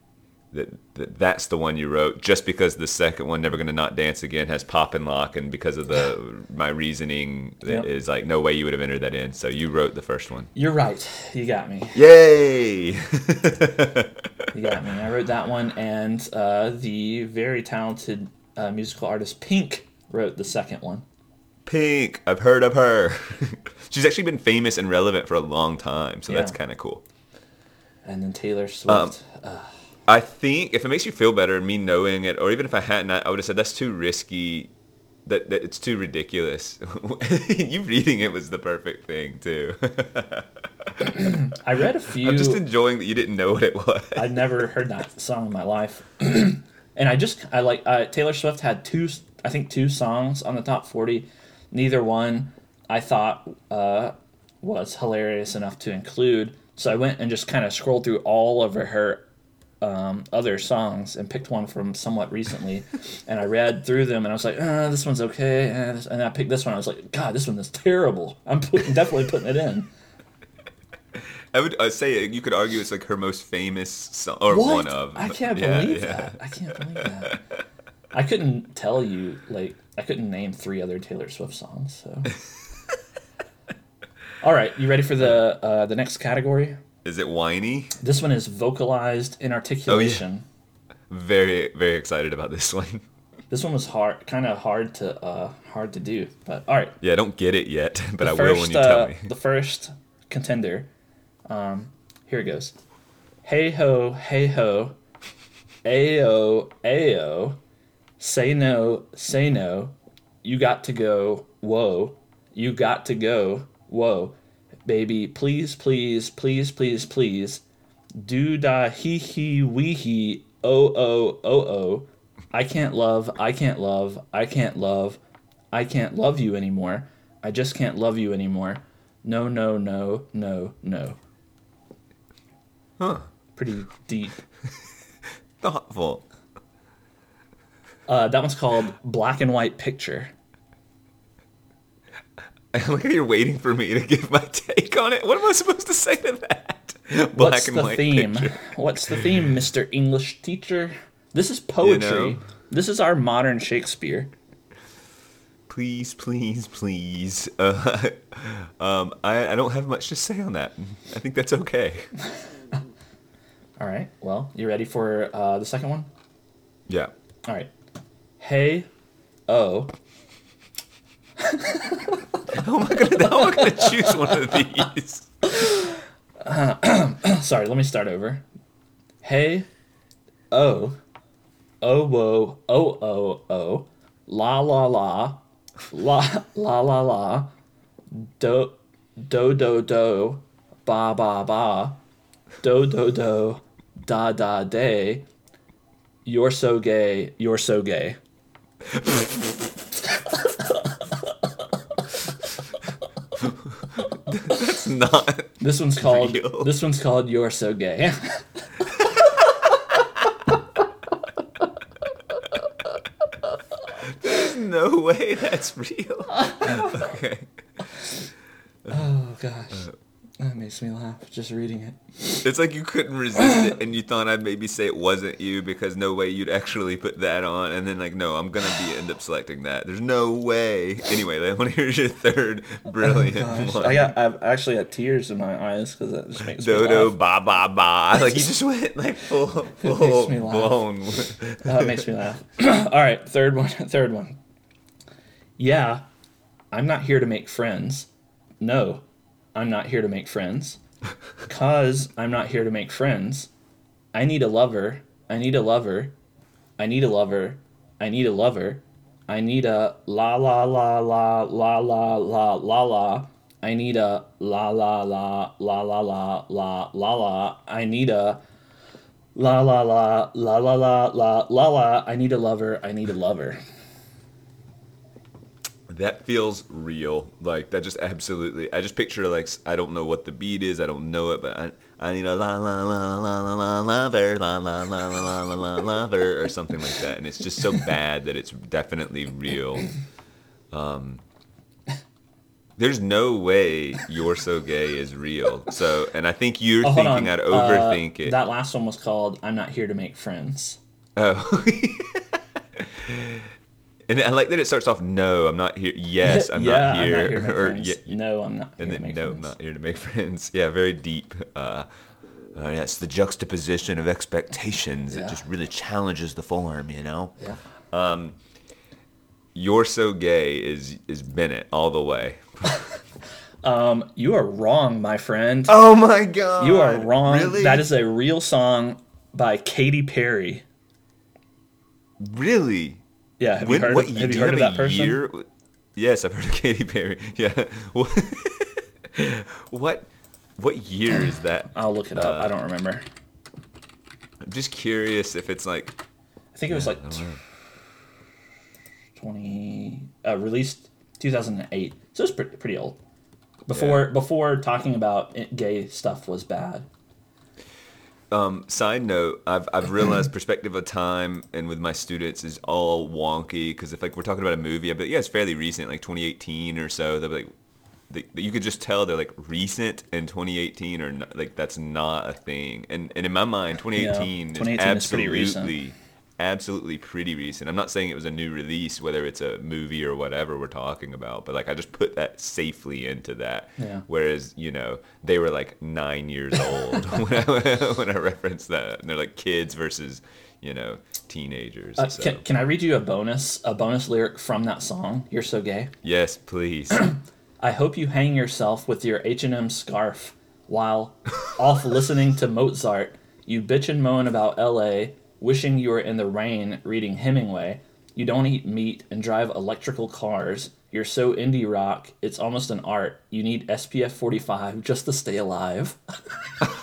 that, that that's the one you wrote just because the second one never gonna not dance again has pop and lock and because of the my reasoning Yep. is like no way you would have entered that in so you wrote the first one You're right. You got me. yay You got me. I wrote that one, and uh, the very talented uh, musical artist Pink wrote the second one. pink i've heard of her she's actually been famous and relevant for a long time so that's kind of cool And then Taylor Um, Swift. uh, I think if it makes you feel better, me knowing it, or even if I hadn't, I would have said that's too risky. That, that it's too ridiculous. you reading it was the perfect thing too. I read a few. I'm just enjoying that you didn't know what it was. I'd never heard that song in my life, and I just I like uh, Taylor Swift had two I think two songs on the top forty. Neither one I thought uh, was hilarious enough to include. So I went and just kind of scrolled through all of her um, other songs and picked one from somewhat recently, and I read through them and I was like, uh, this one's okay, uh, this- and I picked this one. I was like, God, this one is terrible. I'm put, definitely putting it in. I would uh, say you could argue it's like her most famous song, or What? one of. I can't Yeah, believe yeah. that. I can't believe that. I couldn't tell you like I couldn't name three other Taylor Swift songs. So. All right, you ready for the uh, the next category? Is it whiny? This one is vocalized inarticulation. Very very excited about this one. This one was hard, kind of hard to uh, hard to do. But all right, Yeah, I don't get it yet, but I the will when you uh, tell me. the first contender. Um, here it goes. Hey ho, hey ho, ayo, ayo. Say no, say no. You got to go. Whoa, you got to go. Whoa, baby, please, please, please, please, please. Do da hee hee wee hee. Oh oh oh oh. I can't love. I can't love. I can't love. I can't love you anymore. I just can't love you anymore. No, no, no, no, no. Huh. Pretty deep. Thoughtful. Uh, that one's called Black and White Picture. Like you're waiting for me to give my take on it. What am I supposed to say to that? Black What's and the white theme? picture. What's the theme, Mr. English teacher? This is poetry. know? This is our modern Shakespeare. Please, please, please. Uh, um, I, I don't have much to say on that. I think that's okay. All right. Well, you ready for uh, the second one? Yeah. All right. Hey, oh, How am I gonna, how am I gonna choose one of these? Sorry, let me start over. Hey, oh, oh, whoa, oh, oh, oh, la, la, la, la, la, la, la, do, do, do, do, ba, ba, ba, do, do, do, da, da, day. You're so gay, you're so gay. It's not. This one's called. Real. This one's called "You're So Gay." There's no way that's real. okay. oh gosh, uh, that makes me laugh just reading it. It's like you couldn't resist it, and you thought I'd maybe say it wasn't you because no way you'd actually put that on, and then like no, I'm gonna be end up selecting that. There's no way. Anyway, I want to hear your third oh brilliant Oh, Gosh, one. I got. I've actually got tears in my eyes because that just makes me Dodo laugh. ba ba ba. Like you just went like full, full me laugh. blown. That makes me laugh. All right, third one. Third one. Yeah, I'm not here to make friends. No, I'm not here to make friends. Cause I'm not here to make friends. I need a lover. I need a lover. I need a lover. I need a lover. I need a la la la la la la la la la. I need a la la la la la la la la la. I need a La la la la la la la la la. I need a lover. I need a lover. That feels real. Like that just absolutely. I just picture like I don't know what the beat is. I don't know it, but I I need a la la la la la la lover la la la la la la la lover or something like that. And it's just so bad that it's definitely real. Um, there's no way you're so gay is real. So, and I think you're Oh, thinking on. I'd overthink Uh, it. That last one was called "I'm Not Here to Make Friends." Oh. And I like that it starts off, no, I'm not here. Yes, I'm yeah, not I'm here. not here or, yeah, no, I'm not here and then, no, I'm not here to make friends. Yeah, very deep. Uh, uh, that's the juxtaposition of expectations. Yeah. It just really challenges the form, you know? Yeah. Um, You're so gay is is Bennett all the way. Um, you are wrong, my friend. Oh my god. you are wrong. Really? That is a real song by Katy Perry. really. Yeah, have When- you heard, what of, have you heard of that person? year? Yes, I've heard of Katy Perry. Yeah. What what year is that? I'll look it up. Uh, I don't remember. I'm just curious if it's like I think it was like 20 uh, released 2008 so it's pretty, pretty old before before talking about gay stuff was bad Um, side note, I've I've realized perspective of time and with my students is all wonky because if like we're talking about a movie, but yeah, it's fairly recent, like 2018 or so. They'll be like, they, you could just tell they're like recent in 2018 or not, like that's not a thing. And and in my mind, 2018, 2018 is is pretty recent. Absolutely pretty recent. I'm not saying it was a new release, whether it's a movie or whatever we're talking about, but like I just put that safely into that. Yeah. Whereas you know they were like nine years old when I when I referenced that, and they're like kids versus you know teenagers. uh, so can, can i read you a bonus a bonus lyric from that song you're so gay yes, please. i hope you hang yourself with your h&m scarf while off listening to mozart you bitch and moan about la wishing you were in the rain reading hemingway you don't eat meat and drive electrical cars you're so indie rock it's almost an art you need spf 45 just to stay alive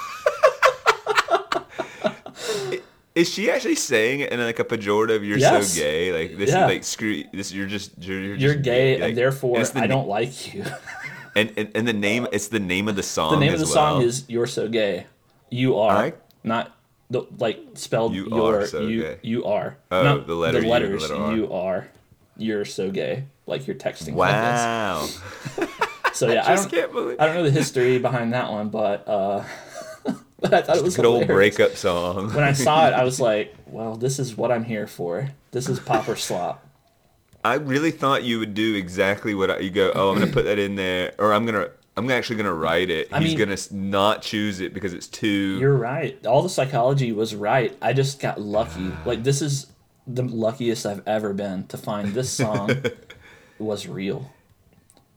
Is she actually saying it in like a pejorative? You're Yes. so gay. Like this Yeah. is like screw. This you're just you're, you're, you're just gay like- and therefore it's the i na- don't like you And, and and the name it's the name of the song. the name of the song is you're so gay you are I- not the like spelled You your are so you gay. you are Oh, not the letter the the letters letter R. you are you're so gay like you're texting like Wow. so yeah I, just don't can't believe. I don't know the history behind that one but uh but I thought it was a Good old breakup song. when I saw it I was like well this is what I'm here for this is pop or slop I really thought you would do exactly what I, you go. Oh, I'm gonna put that in there, or I'm gonna I'm actually gonna write it. I He's gonna not choose it because it's too. You're right. All the psychology was right. I just got lucky. Like this is the luckiest I've ever been to find this song was real.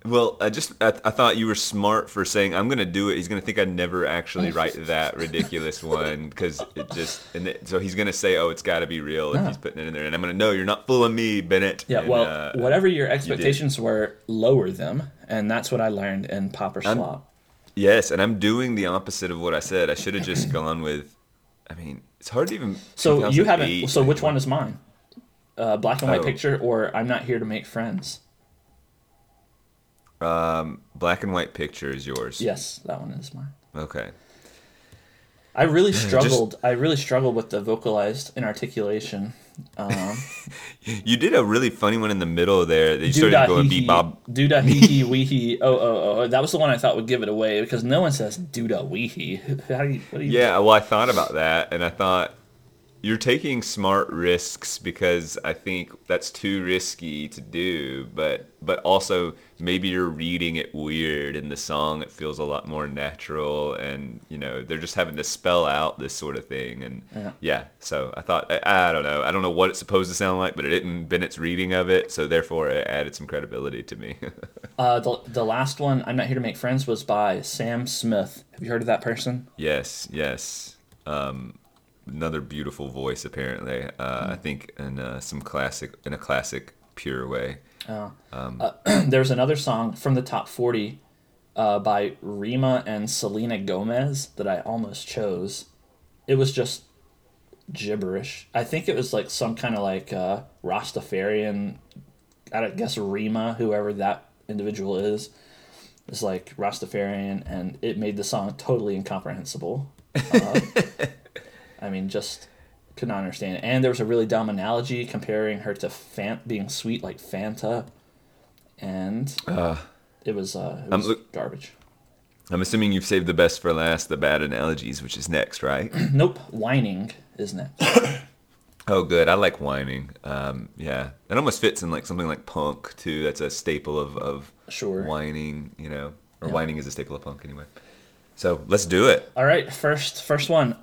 Well, I just I, I thought you were smart for saying I'm gonna do it. He's gonna think I never actually write that ridiculous one because it just and it, so he's gonna say, oh, it's got to be real if No. he's putting it in there, and I'm gonna know you're not fooling me, Bennett. Yeah, And, well, uh, whatever your expectations were, lower them, and that's what I learned in Pop or I'm- Slop. Yes, and I'm doing the opposite of what I said. I should have just gone with. I mean, it's hard to even. So you haven't. 2008, So which one is mine? Uh, black and white Oh. picture, or I'm not here to make friends. Um, black and white picture is yours. Yes, that one is mine. Okay. I really just- struggled. I really struggled with the vocalized inarticulation. Um, You did a really funny one in the middle there. That you started going hee beat hee, Bob. hee hee wee hee. Oh oh oh. That was the one I thought would give it away because no one says doodah wee hee. How do you? What do you? Yeah, well, I thought about that, and I thought you're taking smart risks because I think that's too risky to do. But but also maybe you're reading it weird in the song. It feels a lot more natural, and you know they're just having to spell out this sort of thing. And Yeah. yeah, so I thought I, I don't know. I don't know what it's supposed to sound like, but it didn't Bennett's reading of it, so therefore it added some credibility to me. Uh, the the last one, I'm not here to make friends, was by Sam Smith. Have you heard of that person? Yes, yes. Um, another beautiful voice, apparently. Uh, I think in uh, some classic, in a classic, pure way. There's another song from the top 40 uh, by Rema and Selena Gomez that I almost chose. It was just gibberish. I think it was like some kind of like uh, Rastafarian, I guess Rema, whoever that individual is, is like Rastafarian, and it made the song totally incomprehensible. Uh, I mean, just could not understand it. And there was a really dumb analogy comparing her to Fant being sweet like Fanta, and it was uh, it I'm garbage. I'm assuming you've saved the best for last, the bad analogies, which is next, right? Nope, whining is next. oh, good. I like whining. Um, yeah, it almost fits in like something like punk too. That's a staple of of Sure. whining. You know, or Yeah. whining is a staple of punk anyway. So let's do it. All right, first first one.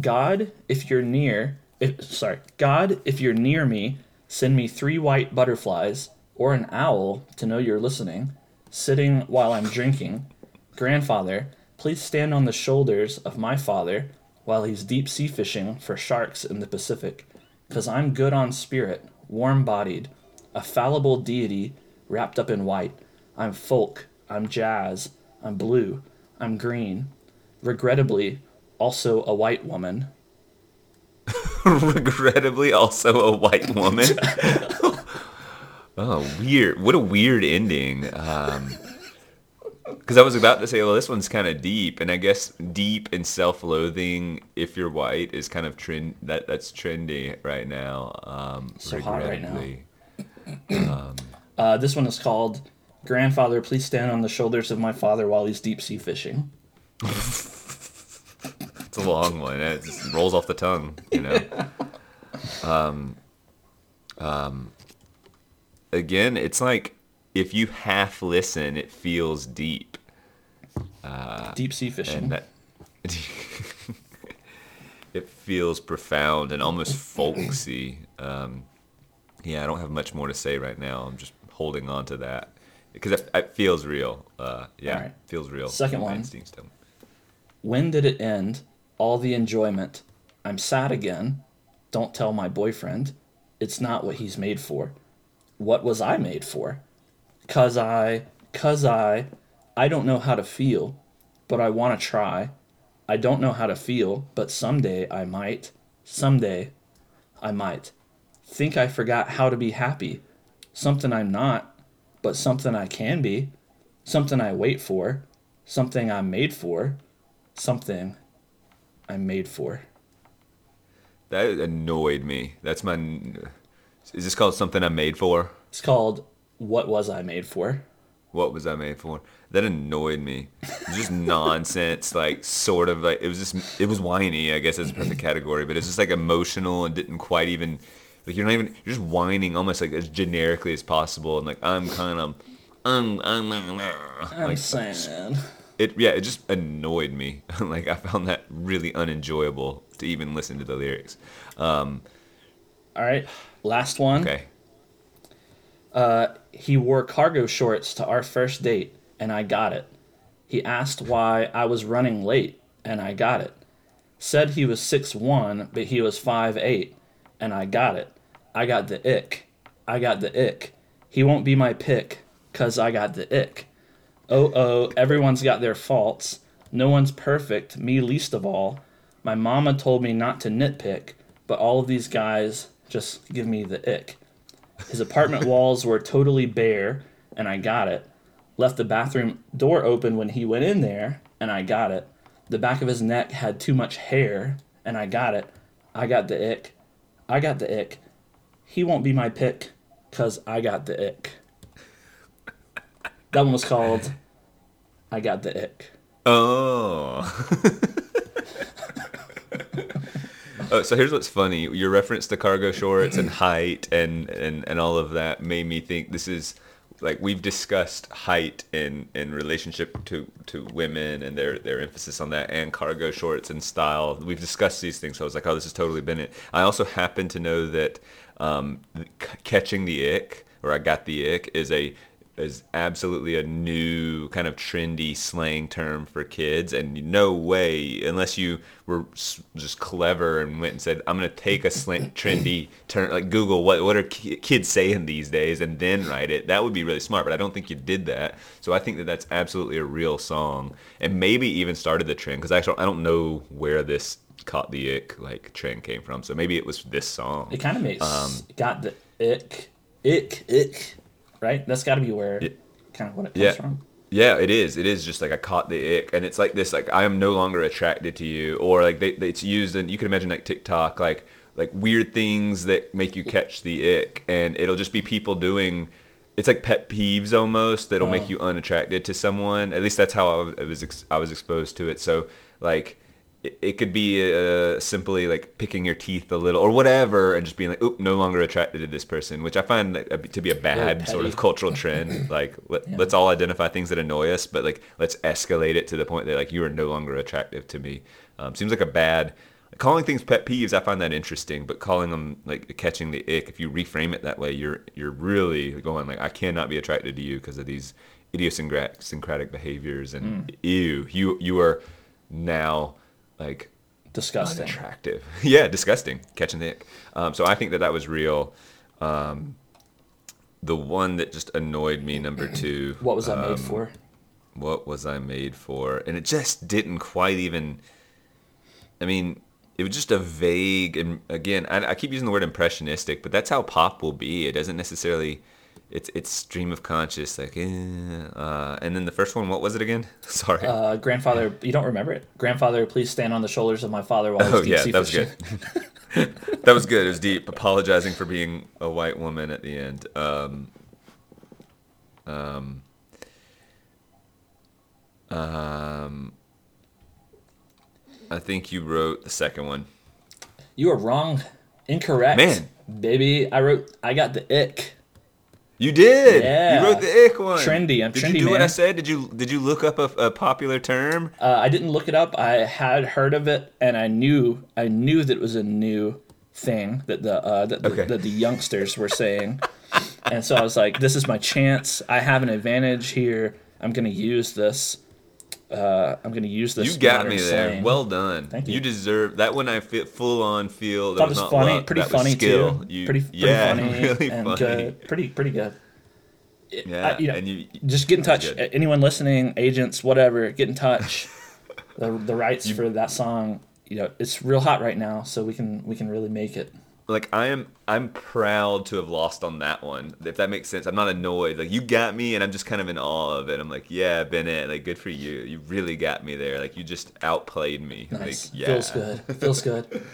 God, if you're near, if, sorry, God, if you're near me, send me three white butterflies or an owl to know you're listening, sitting while I'm drinking. Grandfather, please stand on the shoulders of my father while he's deep sea fishing for sharks in the Pacific, because I'm good on spirit, warm bodied, a fallible deity wrapped up in white. I'm folk, I'm jazz, I'm blue, I'm green. Regrettably, also a white woman. Regrettably, also a white woman. oh, weird! What a weird ending. Because I was about to say, well, this one's kind of deep, and I guess deep and self-loathing, if you're white, is kind of trend. That that's trendy right now. Um, So hot right now. regrettably. Uh, this one is called Grandfather, Please Stand on the Shoulders of My Father While He's Deep Sea Fishing. It's a long one. It just rolls off the tongue, you know. um, um, again, it's like if you half listen, it feels deep, deep sea fishing. that it feels profound and almost folksy. Um, yeah, I don't have much more to say right now. I'm just holding on to that because it, it feels real. Uh, yeah, Alright. feels real. Second one. When did it end? All the enjoyment. I'm sad again. Don't tell my boyfriend. It's not what he's made for. What was I made for? Cause I, cause I, I don't know how to feel, but I want to try. I don't know how to feel, but someday I might. Someday I might. Think I forgot how to be happy. Something I'm not, but something I can be. Something I wait for. Something I'm made for. Something I'm made for. That annoyed me. That's my. Is this called something I'm made for? It's called What Was I Made For? What was I made for? That annoyed me. Just nonsense, like sort of like it was just it was whiny. I guess is a perfect category, but it's just like emotional and didn't quite even like you're not even you're just whining almost like as generically as possible and like I'm kind of I'm I'm, I'm like sad. It yeah it just annoyed me. like I found that really unenjoyable to even listen to the lyrics. All right, last one. Okay. Uh, he wore cargo shorts to our first date, and I got it. He asked why I was running late, and I got it. Said he was six one, but he was five eight, and I got it. I got the ick. I got the ick. He won't be my pick, cause I got the ick. Oh oh, everyone's got their faults. No one's perfect, me least of all. My mama told me not to nitpick, but all of these guys just give me the ick. His apartment walls were totally bare, and I got it. Left the bathroom door open when he went in there, and I got it. The back of his neck had too much hair, and I got it. I got the ick. I got the ick. He won't be my pick, cause I got the ick. That one was called I Got the Ick. Oh. oh, so here's what's funny. Your reference to cargo shorts and height and, and, and all of that made me think this is like we've discussed height in, in relationship to, to women and their, their emphasis on that and cargo shorts and style. We've discussed these things. So I was like, oh, this has totally been it. I also happen to know that um, catching the ick or I got the ick is a is absolutely a new kind of trendy slang term for kids and no way unless you were just clever and went and said i'm going to take a slang trendy term like google what what are ki- kids saying these days and then write it. That would be really smart but i don't think you did that. So i think that that's absolutely a real song and maybe even started the trend because actually i don't know where this caught the ick like trend came from so maybe it was this song. It kind of makes Um, got the ick, ick, ick, right? That's got to be where kind of what it comes Yeah. from. Yeah, it is. It is just like I caught the ick, and it's like this, like I am no longer attracted to you, or like they, they it's used, and you can imagine like TikTok, like like weird things that make you catch the ick, and it'll just be people doing. It's like pet peeves almost that'll make Oh. you unattracted to someone. At least that's how I was, I was ex- I was exposed to it. So like it, it could be uh, simply like picking your teeth a little or whatever, and just being like, "Oop, no longer attracted to this person," which I find to be a bad sort of cultural trend. like let, let's all identify things that annoy us, but like let's escalate it to the point that like you are no longer attractive to me. Um, seems like a bad calling things pet peeves. I find that interesting, but calling them like catching the ick, if you reframe it that way, you're you're really going like I cannot be attracted to you because of these idiosyncratic behaviors and ew, you you are now like Disgusting. attractive. yeah, disgusting. Catching the ick. Um, so I think that that was real. Um, the one that just annoyed me, number two. What was I um, made for? What was I made for? And it just didn't quite even. I mean, it was just a vague. And again, I, I keep using the word impressionistic, but that's how pop will be. It doesn't necessarily. It's it's stream of conscious, like, eh, uh, and then the first one, what was it again? Sorry. Uh, grandfather, you don't remember it? Grandfather, please stand on the shoulders of my father while Oh deep yeah, that was fishing. good. that was good. It was deep. Apologizing for being a white woman at the end. Um, um, um, I think you wrote the second one. You are wrong. Incorrect. Man. Baby, I wrote, I got the ick. You did. Yeah. You wrote the ick one. Trendy, I'm did trendy, you do what I said? Did you Did you look up a, a popular term? Uh, I didn't look it up. I had heard of it, and I knew I knew that it was a new thing that the uh, that, the, Okay. that the youngsters were saying, and so I was like, "This is my chance. I have an advantage here. I'm gonna use this. Uh, I'm gonna use this." You got me there. slang." Well done. Thank you. You deserve that one. I feel full on feel. That was not funny, luck, pretty that funny skill. too. You, pretty, pretty yeah, funny really and funny. good. Pretty, pretty good. Yeah, I- you know, and you Just get in touch. good. Anyone listening, agents, whatever, get in touch. the the rights for that song, you know, it's real hot right now, so we can we can really make it. Like I am I'm proud to have lost on that one. If that makes sense. I'm not annoyed. Like you got me and I'm just kind of in awe of it. I'm like, yeah, Bennett, like good for you. You really got me there. Like you just outplayed me. Nice. Like yeah. Feels good. Feels good.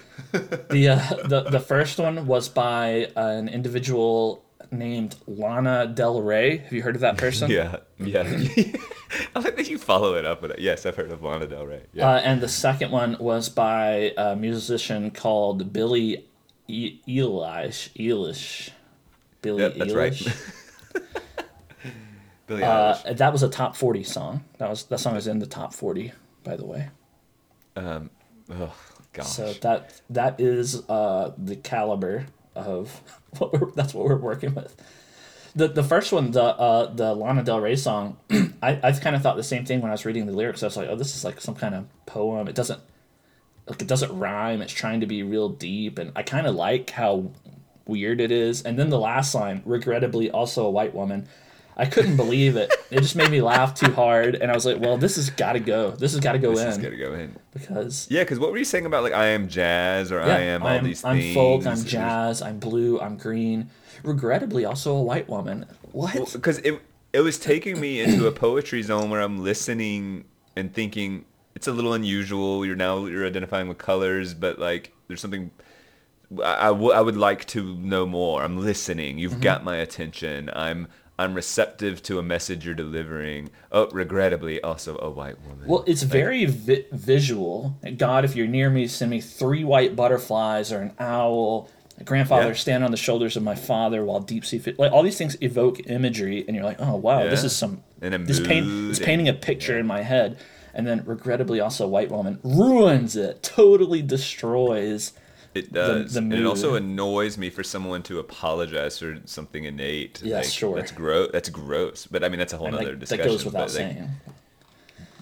the uh, the the first one was by an individual named Lana Del Rey. Have you heard of that person? Yeah. Yeah. I like that you follow it up with it. Yes, I've heard of Lana Del Rey. Yeah. Uh, and the second one was by a musician called Billie e- Eilish. Eilish. Billie Yep, that's right. Eilish. Uh, Eilish. that was a top forty song. That was that song is in the top forty, by the way. Um oh gosh. So that that is uh, the caliber of what we're, that's what we're working with. the the first one, the uh, the Lana Del Rey song, I, I kind of thought the same thing when I was reading the lyrics. I was like, oh, this is like some kind of poem. It doesn't like it doesn't rhyme. It's trying to be real deep, and I kind of like how weird it is. And then the last line, regrettably, also a white woman. I couldn't believe it. It just made me laugh too hard, and I was like, "Well, this has got to go. This has got to go This in is gonna go in. because Yeah, because what were you saying about like I am jazz or yeah, I am all I'm, these I'm things? folk, I'm jazz, I'm blue, I'm green. Regrettably, also a white woman. What? because it it was taking me into a poetry zone where I'm listening and thinking it's a little unusual. You're now you're identifying with colors, but like there's something I, I, w- I would like to know more. I'm listening. Mm-hmm. You've got my attention. I'm I'm receptive to a message you're delivering. Oh, regrettably, also a white woman. Well, it's very vi- visual. God, if you're near me, send me three white butterflies or an owl. A grandfather Yeah. stand on the shoulders of my father while deep sea fit. Like all these things evoke imagery, and you're like, oh wow, this is some. This paint. It's painting a picture in my head, and then regrettably, also white woman ruins it. Totally destroys. It does. the and it also annoys me for someone to apologize for something innate. Yeah, like, sure. That's gross. That's gross. But I mean, that's a whole And, other like, discussion. that goes without but, like, saying.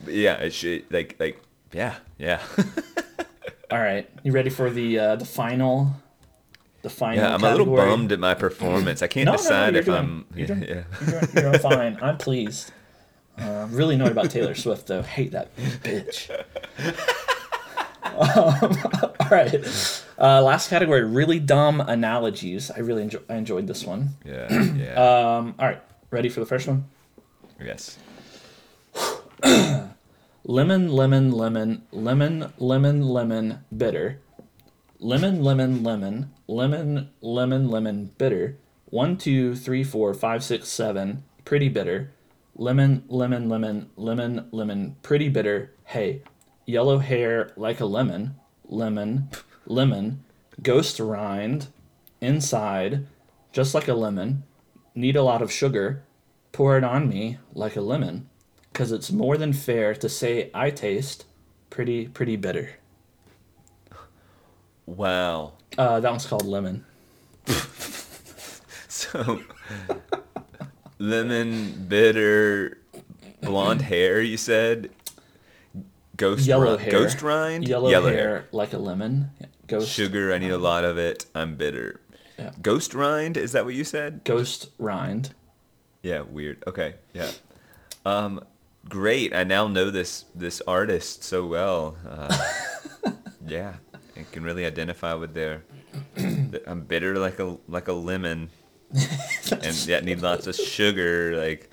Yeah, it should like like yeah yeah All right, you ready for the uh, the final? The final. yeah. I'm a little bummed at my performance. I can't No, no, no, decide you're if doing- I'm you're yeah, doing- yeah. You're doing, you're doing fine. I'm pleased. Uh, really annoyed about Taylor Swift though. Hate that bitch. um, all right. Uh, last category: really dumb analogies. I really enjoy. I enjoyed this one. yeah yeah Um, all right. Ready for the first one? yes. Lemon, lemon, lemon, lemon, lemon, lemon, bitter. Lemon, lemon, lemon, lemon, lemon, lemon, bitter. One, two, three, four, five, six, seven, pretty bitter. Lemon, lemon, lemon, lemon, lemon, pretty bitter. Hey, yellow hair like a lemon, lemon, lemon, ghost rind, inside, just like a lemon. Need a lot of sugar. Pour it on me like a lemon because it's more than fair to say I taste pretty, pretty bitter. Wow. Uh, that one's called Lemon. So lemon bitter blonde hair. You said ghost Yellow ri- hair. Ghost rind. Yellow, hair, like a lemon. Ghost, Sugar. I need a lot of it. I'm bitter. Yeah. Ghost rind. Is that what you said? ghost rind. Yeah, weird. Okay, yeah. Um, great. I now know this this artist so well. Uh, yeah, I can really identify with their. I'm bitter like a like a lemon, and yet need lots of sugar. Like,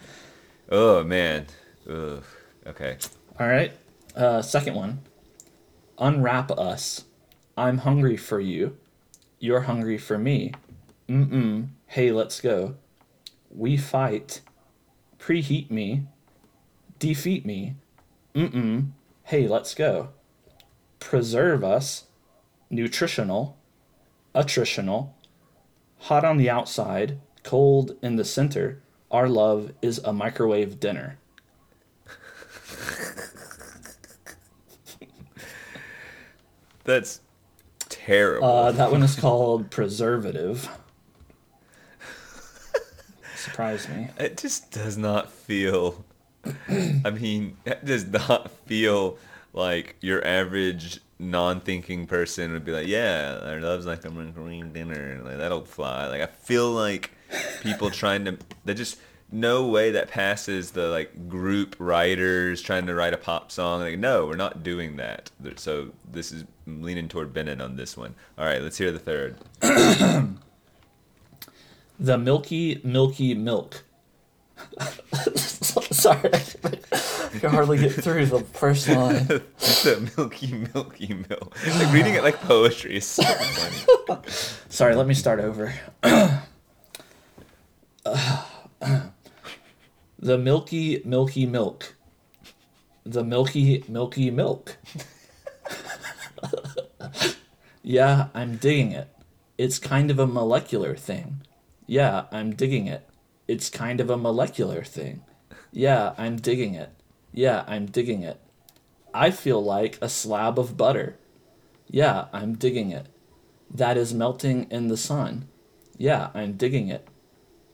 oh man. Ugh. Okay. All right. Uh, second one. Unwrap us. I'm hungry for you. You're hungry for me. Mm-mm. Hey, let's go. We fight. Preheat me. Defeat me. Mm-mm. Hey, let's go. Preserve us. Nutritional. Attritional. Hot on the outside. Cold in the center. Our love is a microwave dinner. That's terrible. Uh, that one is called Preservative. Surprised me. It just does not feel. I mean, it does not feel like your average non-thinking person would be like, "Yeah, our love's like a green dinner, like that'll fly." Like I feel like people trying to, they just no way that passes the like group writers trying to write a pop song. Like, no, we're not doing that. So this is I'm leaning toward Bennett on this one. All right, let's hear the third. The milky, milky milk. Sorry, I can hardly get through the first line. the milky, milky milk. Like reading it like poetry is so funny. Sorry, let me start over. the milky, milky milk. The milky, milky milk. yeah, I'm digging it. It's kind of a molecular thing. Yeah, I'm digging it. It's kind of a molecular thing. Yeah, I'm digging it. Yeah, I'm digging it. I feel like a slab of butter. Yeah, I'm digging it that is melting in the sun. Yeah, I'm digging it.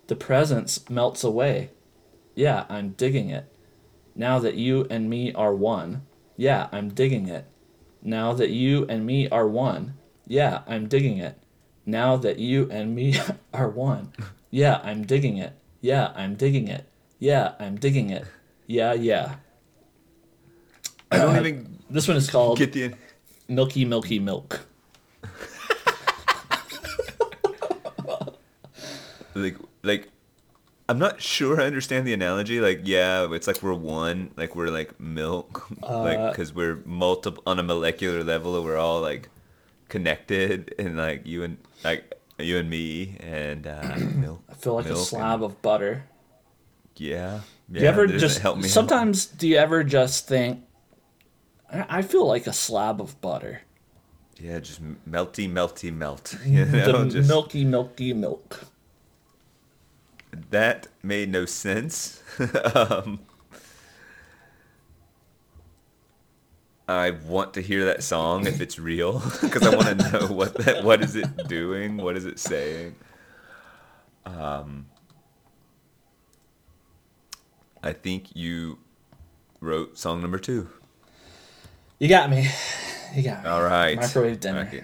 The presence melts away. Yeah, I'm digging it. Now that you and me are one. Yeah, I'm digging it. Now that you and me are one. Yeah, I'm digging it. Now that you and me are one. Yeah, I'm digging it. Yeah, I'm digging it. Yeah, I'm digging it. Yeah, yeah. I don't even This one is called get the. Milky Milky Milk. like like I'm not sure I understand the analogy. Like, yeah, it's like we're one, like we're like milk, like because we're multiple on a molecular level. We're all like connected, and like you and like you and me and uh, milk. I feel like a slab and- of butter. Yeah. Do you ever just help me? sometimes do you ever just think I I feel like a slab of butter. Yeah, just melty, melty, melt. You know, the just milky milky milk. that made no sense. um, I want to hear that song if it's real because I want to know what that what is it doing, what is it saying. Um, I think you wrote song number two. You got me. You got me. All right, Microwave dinner. Okay.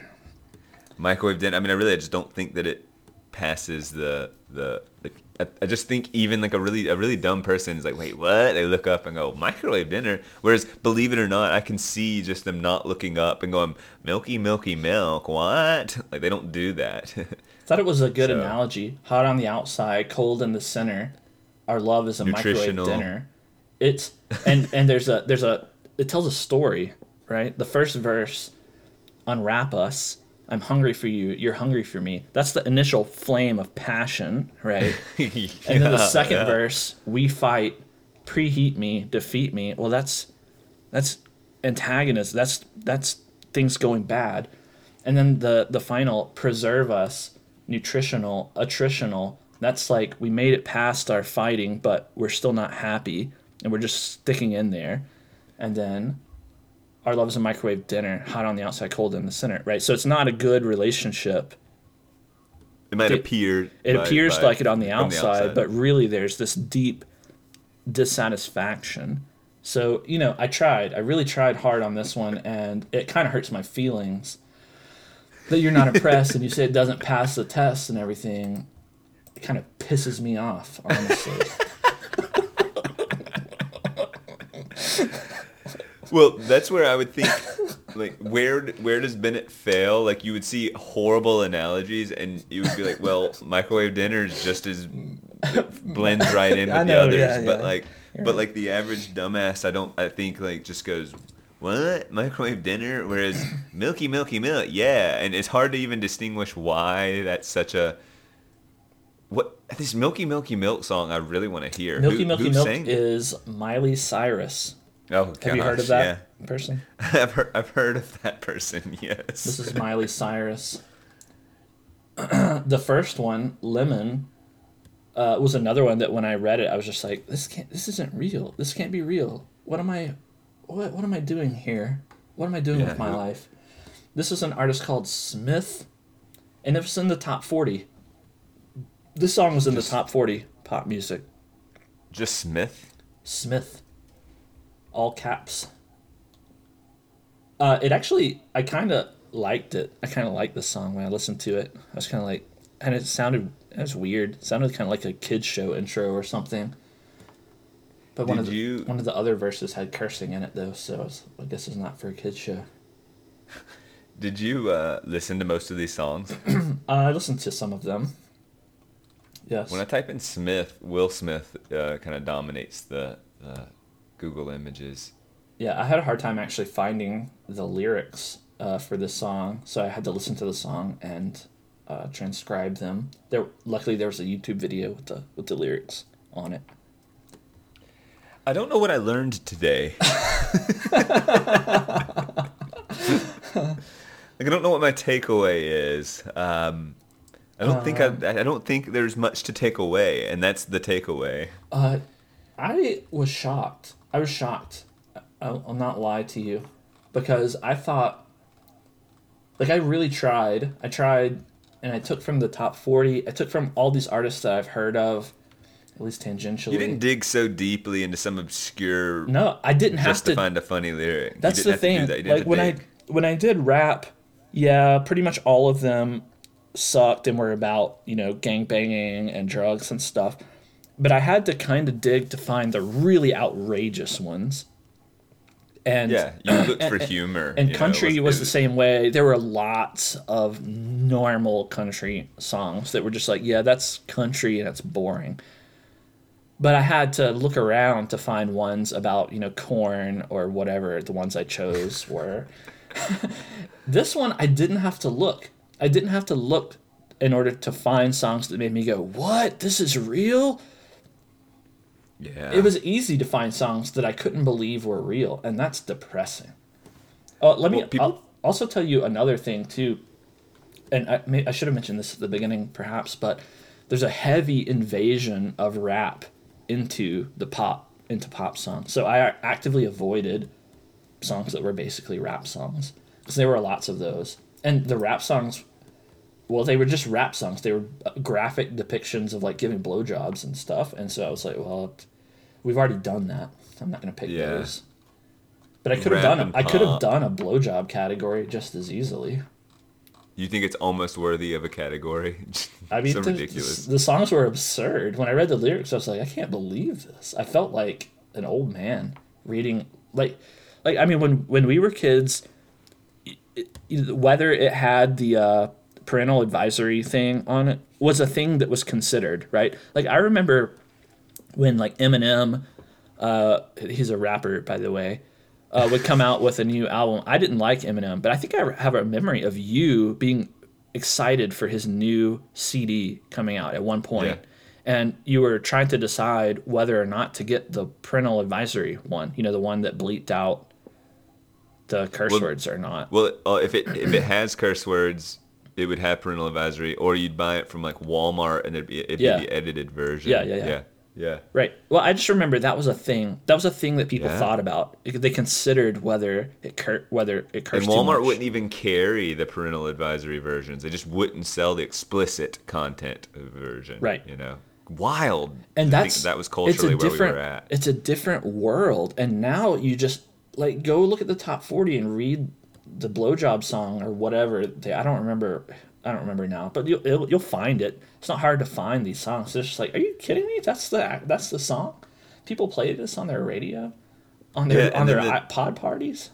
Microwave dinner. I mean, I really, I just don't think that it passes the the. the I, I just think even like a really a really dumb person is like, wait, what? They look up and go microwave dinner. Whereas, believe it or not, I can see just them not looking up and going milky, milky milk. What? Like they don't do that. Thought it was a good So- analogy. Hot on the outside, cold in the center. Our love is a microwave dinner. It's and and there's a there's a it tells a story, right? The first verse, unwrap us. I'm hungry for you. You're hungry for me. That's the initial flame of passion, right? And then the second yeah. verse, we fight, preheat me, defeat me. Well, that's that's antagonist. That's that's things going bad. And then the the final, preserve us, nutritional, attritional. That's like we made it past our fighting, but we're still not happy, and we're just sticking in there. And then our love is a microwave dinner, hot on the outside, cold in the center, right? So it's not a good relationship It might it- appear. it by- appears by- like it on the, from outside, but really there's this deep dissatisfaction. So, you know, I tried. I really tried hard on this one, and it kind of hurts my feelings that you're not impressed and you say it doesn't pass the test and everything. It kind of pisses me off, honestly. Well, that's where I would think, like, where where does Bennett fail? Like, you would see horrible analogies, and you would be like, well, microwave dinner is just as blends right in with I the others. yeah, but yeah. like, but like the average dumbass, I don't, I think like just goes, what microwave dinner? Whereas milky, milky milk, yeah, and it's hard to even distinguish why that's such a. What this milky milky milk song? I really want to hear. Milky Who- Milky Milk is Miley Cyrus. Oh, Have you heard of gosh, that person? I've heard, I've heard of that person. Yes. This is Miley Cyrus. the first one, Lemon, uh, was another one that when I read it, I was just like, "This can't. This isn't real. This can't be real. What am I? What What am I doing here? What am I doing Yeah, with my life?" This is an artist called Smith, and it was in the top forty. This song was in Just- the top forty pop music. just Smith. Smith. All caps. Uh, it actually, I kind of liked it. I kind of liked the song when I listened to it. I was kind of like, and it sounded, it was weird. It sounded kind of like a kids show intro or something. But one Did of the you- one of the other verses had cursing in it though, so I, was, I guess it's not for a kids show. Did you uh, listen to most of these songs? Uh, I listened to some of them. Yes. when I type in Smith, Will Smith uh, kind of dominates the, the Google images. Yeah, I had a hard time actually finding the lyrics uh, for this song, so I had to listen to the song and uh, transcribe them. There, luckily, there was a YouTube video with the with the lyrics on it. I don't know what I learned today. like I don't know what my takeaway is. Um, I don't think I, I don't think there's much to take away, and that's the takeaway. Uh, I was shocked. I was shocked. I'll, I'll not lie to you, because I thought, like, I really tried. I tried and I took from the top 40. I took from all these artists that I've heard of, at least tangentially. You didn't dig so deeply into some obscure no, I didn't have to, to. find a funny lyric. That's the have to do thing. that. Like when I when I did rap, yeah, pretty much all of them sucked and were about you know gang banging and drugs and stuff. But I had to kind of dig to find the really outrageous ones. And yeah, you looked for and- humor. and you know, it country was, the same way. There were lots of normal country songs that were just like, yeah, that's country and it's boring. But I had to look around to find ones about, you know, corn or whatever the ones I chose were. this one, I didn't have to look. I didn't have to look in order to find songs that made me go, what? This is real? Yeah. it was easy to find songs that I couldn't believe were real, and that's depressing. Oh, let me Well, people- I'll also tell you another thing too, and I, may, I should have mentioned this at the beginning, perhaps, but there's a heavy invasion of rap into the pop into pop songs. So I actively avoided songs that were basically rap songs because there were lots of those, and the rap songs. Well, they were just rap songs. They were uh, graphic depictions of like giving blowjobs and stuff. And so I was like, well, we've already done that. I'm not gonna pick Yeah. those. But I could have done. A, I could have done a blowjob category just as easily. You think it's almost worthy of a category? I mean, so the, ridiculous. the songs were absurd. When I read the lyrics, I was like, I can't believe this. I felt like an old man reading, like, like I mean, when when we were kids, whether it had the uh, parental advisory thing on it was a thing that was considered, right? Like I remember when like Eminem, uh, he's a rapper by the way, uh, would come out with a new album. I didn't like Eminem, but I think I have a memory of you being excited for his new CD coming out at one point. Yeah. And you were trying to decide whether or not to get the parental advisory one, you know, the one that bleeped out the curse Well- words or not. Well, uh, if it if it has curse words, it would have parental advisory, or you'd buy it from like Walmart and it'd be it'd Yeah. be the edited version. Yeah, yeah, yeah. yeah, yeah. Right. Well, I just remember that was a thing. That was a thing that people Yeah. thought about. They considered whether it cur- whether it And cursed too Walmart wouldn't even carry the parental advisory versions. They just wouldn't sell the explicit content version. Right. You know, wild. and that's that was culturally where we were at. it's a different world and now you just like go look at the top 40 and read the blowjob song or whatever. They, i don't remember i don't remember now but you'll, it'll, you'll find it. It's not hard to find these songs. It's just like are you kidding me? That's the that's the song? People play this on their radio on their Yeah, on their the- pod parties?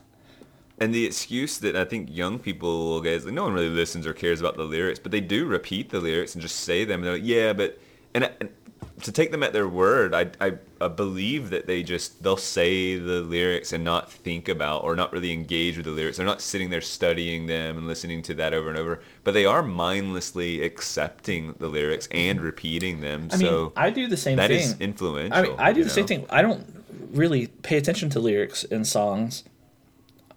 And the excuse that I think young people will get is like, no one really listens or cares about the lyrics, but they do repeat the lyrics and just say them. And they're like, yeah, but and, and to take them at their word, I, I I believe that they just they'll say the lyrics and not think about or not really engage with the lyrics. They're not sitting there studying them and listening to that over and over, but they are mindlessly accepting the lyrics and repeating them. i mean so i do the same that thing is influential. I mean, I do the same thing. I don't really pay attention to lyrics in songs,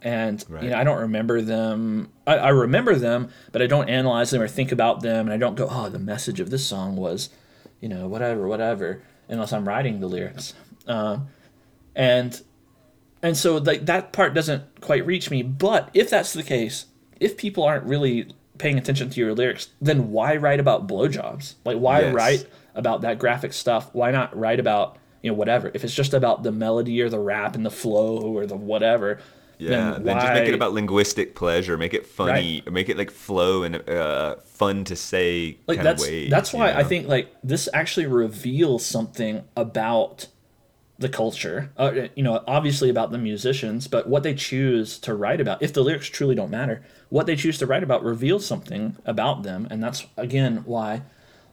and Right. you know, I don't remember them. I, I remember them, but I don't analyze them or think about them, and I don't go, "Oh, the message of this song was, you know, whatever, whatever," unless I'm writing the lyrics. Um, and and so like that part doesn't quite reach me. But if that's the case, if people aren't really paying attention to your lyrics, then why write about blowjobs? Like why Yes. write about that graphic stuff? Why not write about you know whatever? If it's just about the melody or the rap and the flow or the whatever, Yeah, then, then, just make it about linguistic pleasure. Make it funny. Make it like flow and uh, fun to say like kind that's of ways. that's why I think like this actually reveals something about the culture. Uh, you know, obviously about the musicians, but what they choose to write about, if the lyrics truly don't matter, what they choose to write about reveals something about them, and that's again why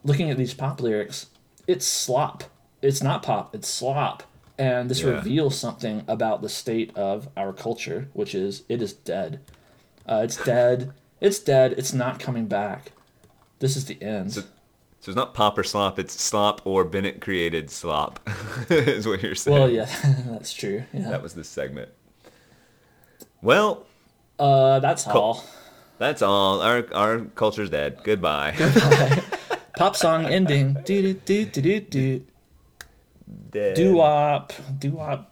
looking at these pop lyrics, it's slop. It's not pop. It's slop. And this Yeah. reveals something about the state of our culture, which is it is dead. Uh, it's dead. It's dead. It's not coming back. This is the end. So it's not pop or slop. It's slop or Bennett created slop. is what you're saying. well, yeah, that's true. Yeah. That was this segment. Well, Uh, that's all. that's all. Our our culture's dead. Goodbye. Pop song ending. Do do do do do Doop, doop.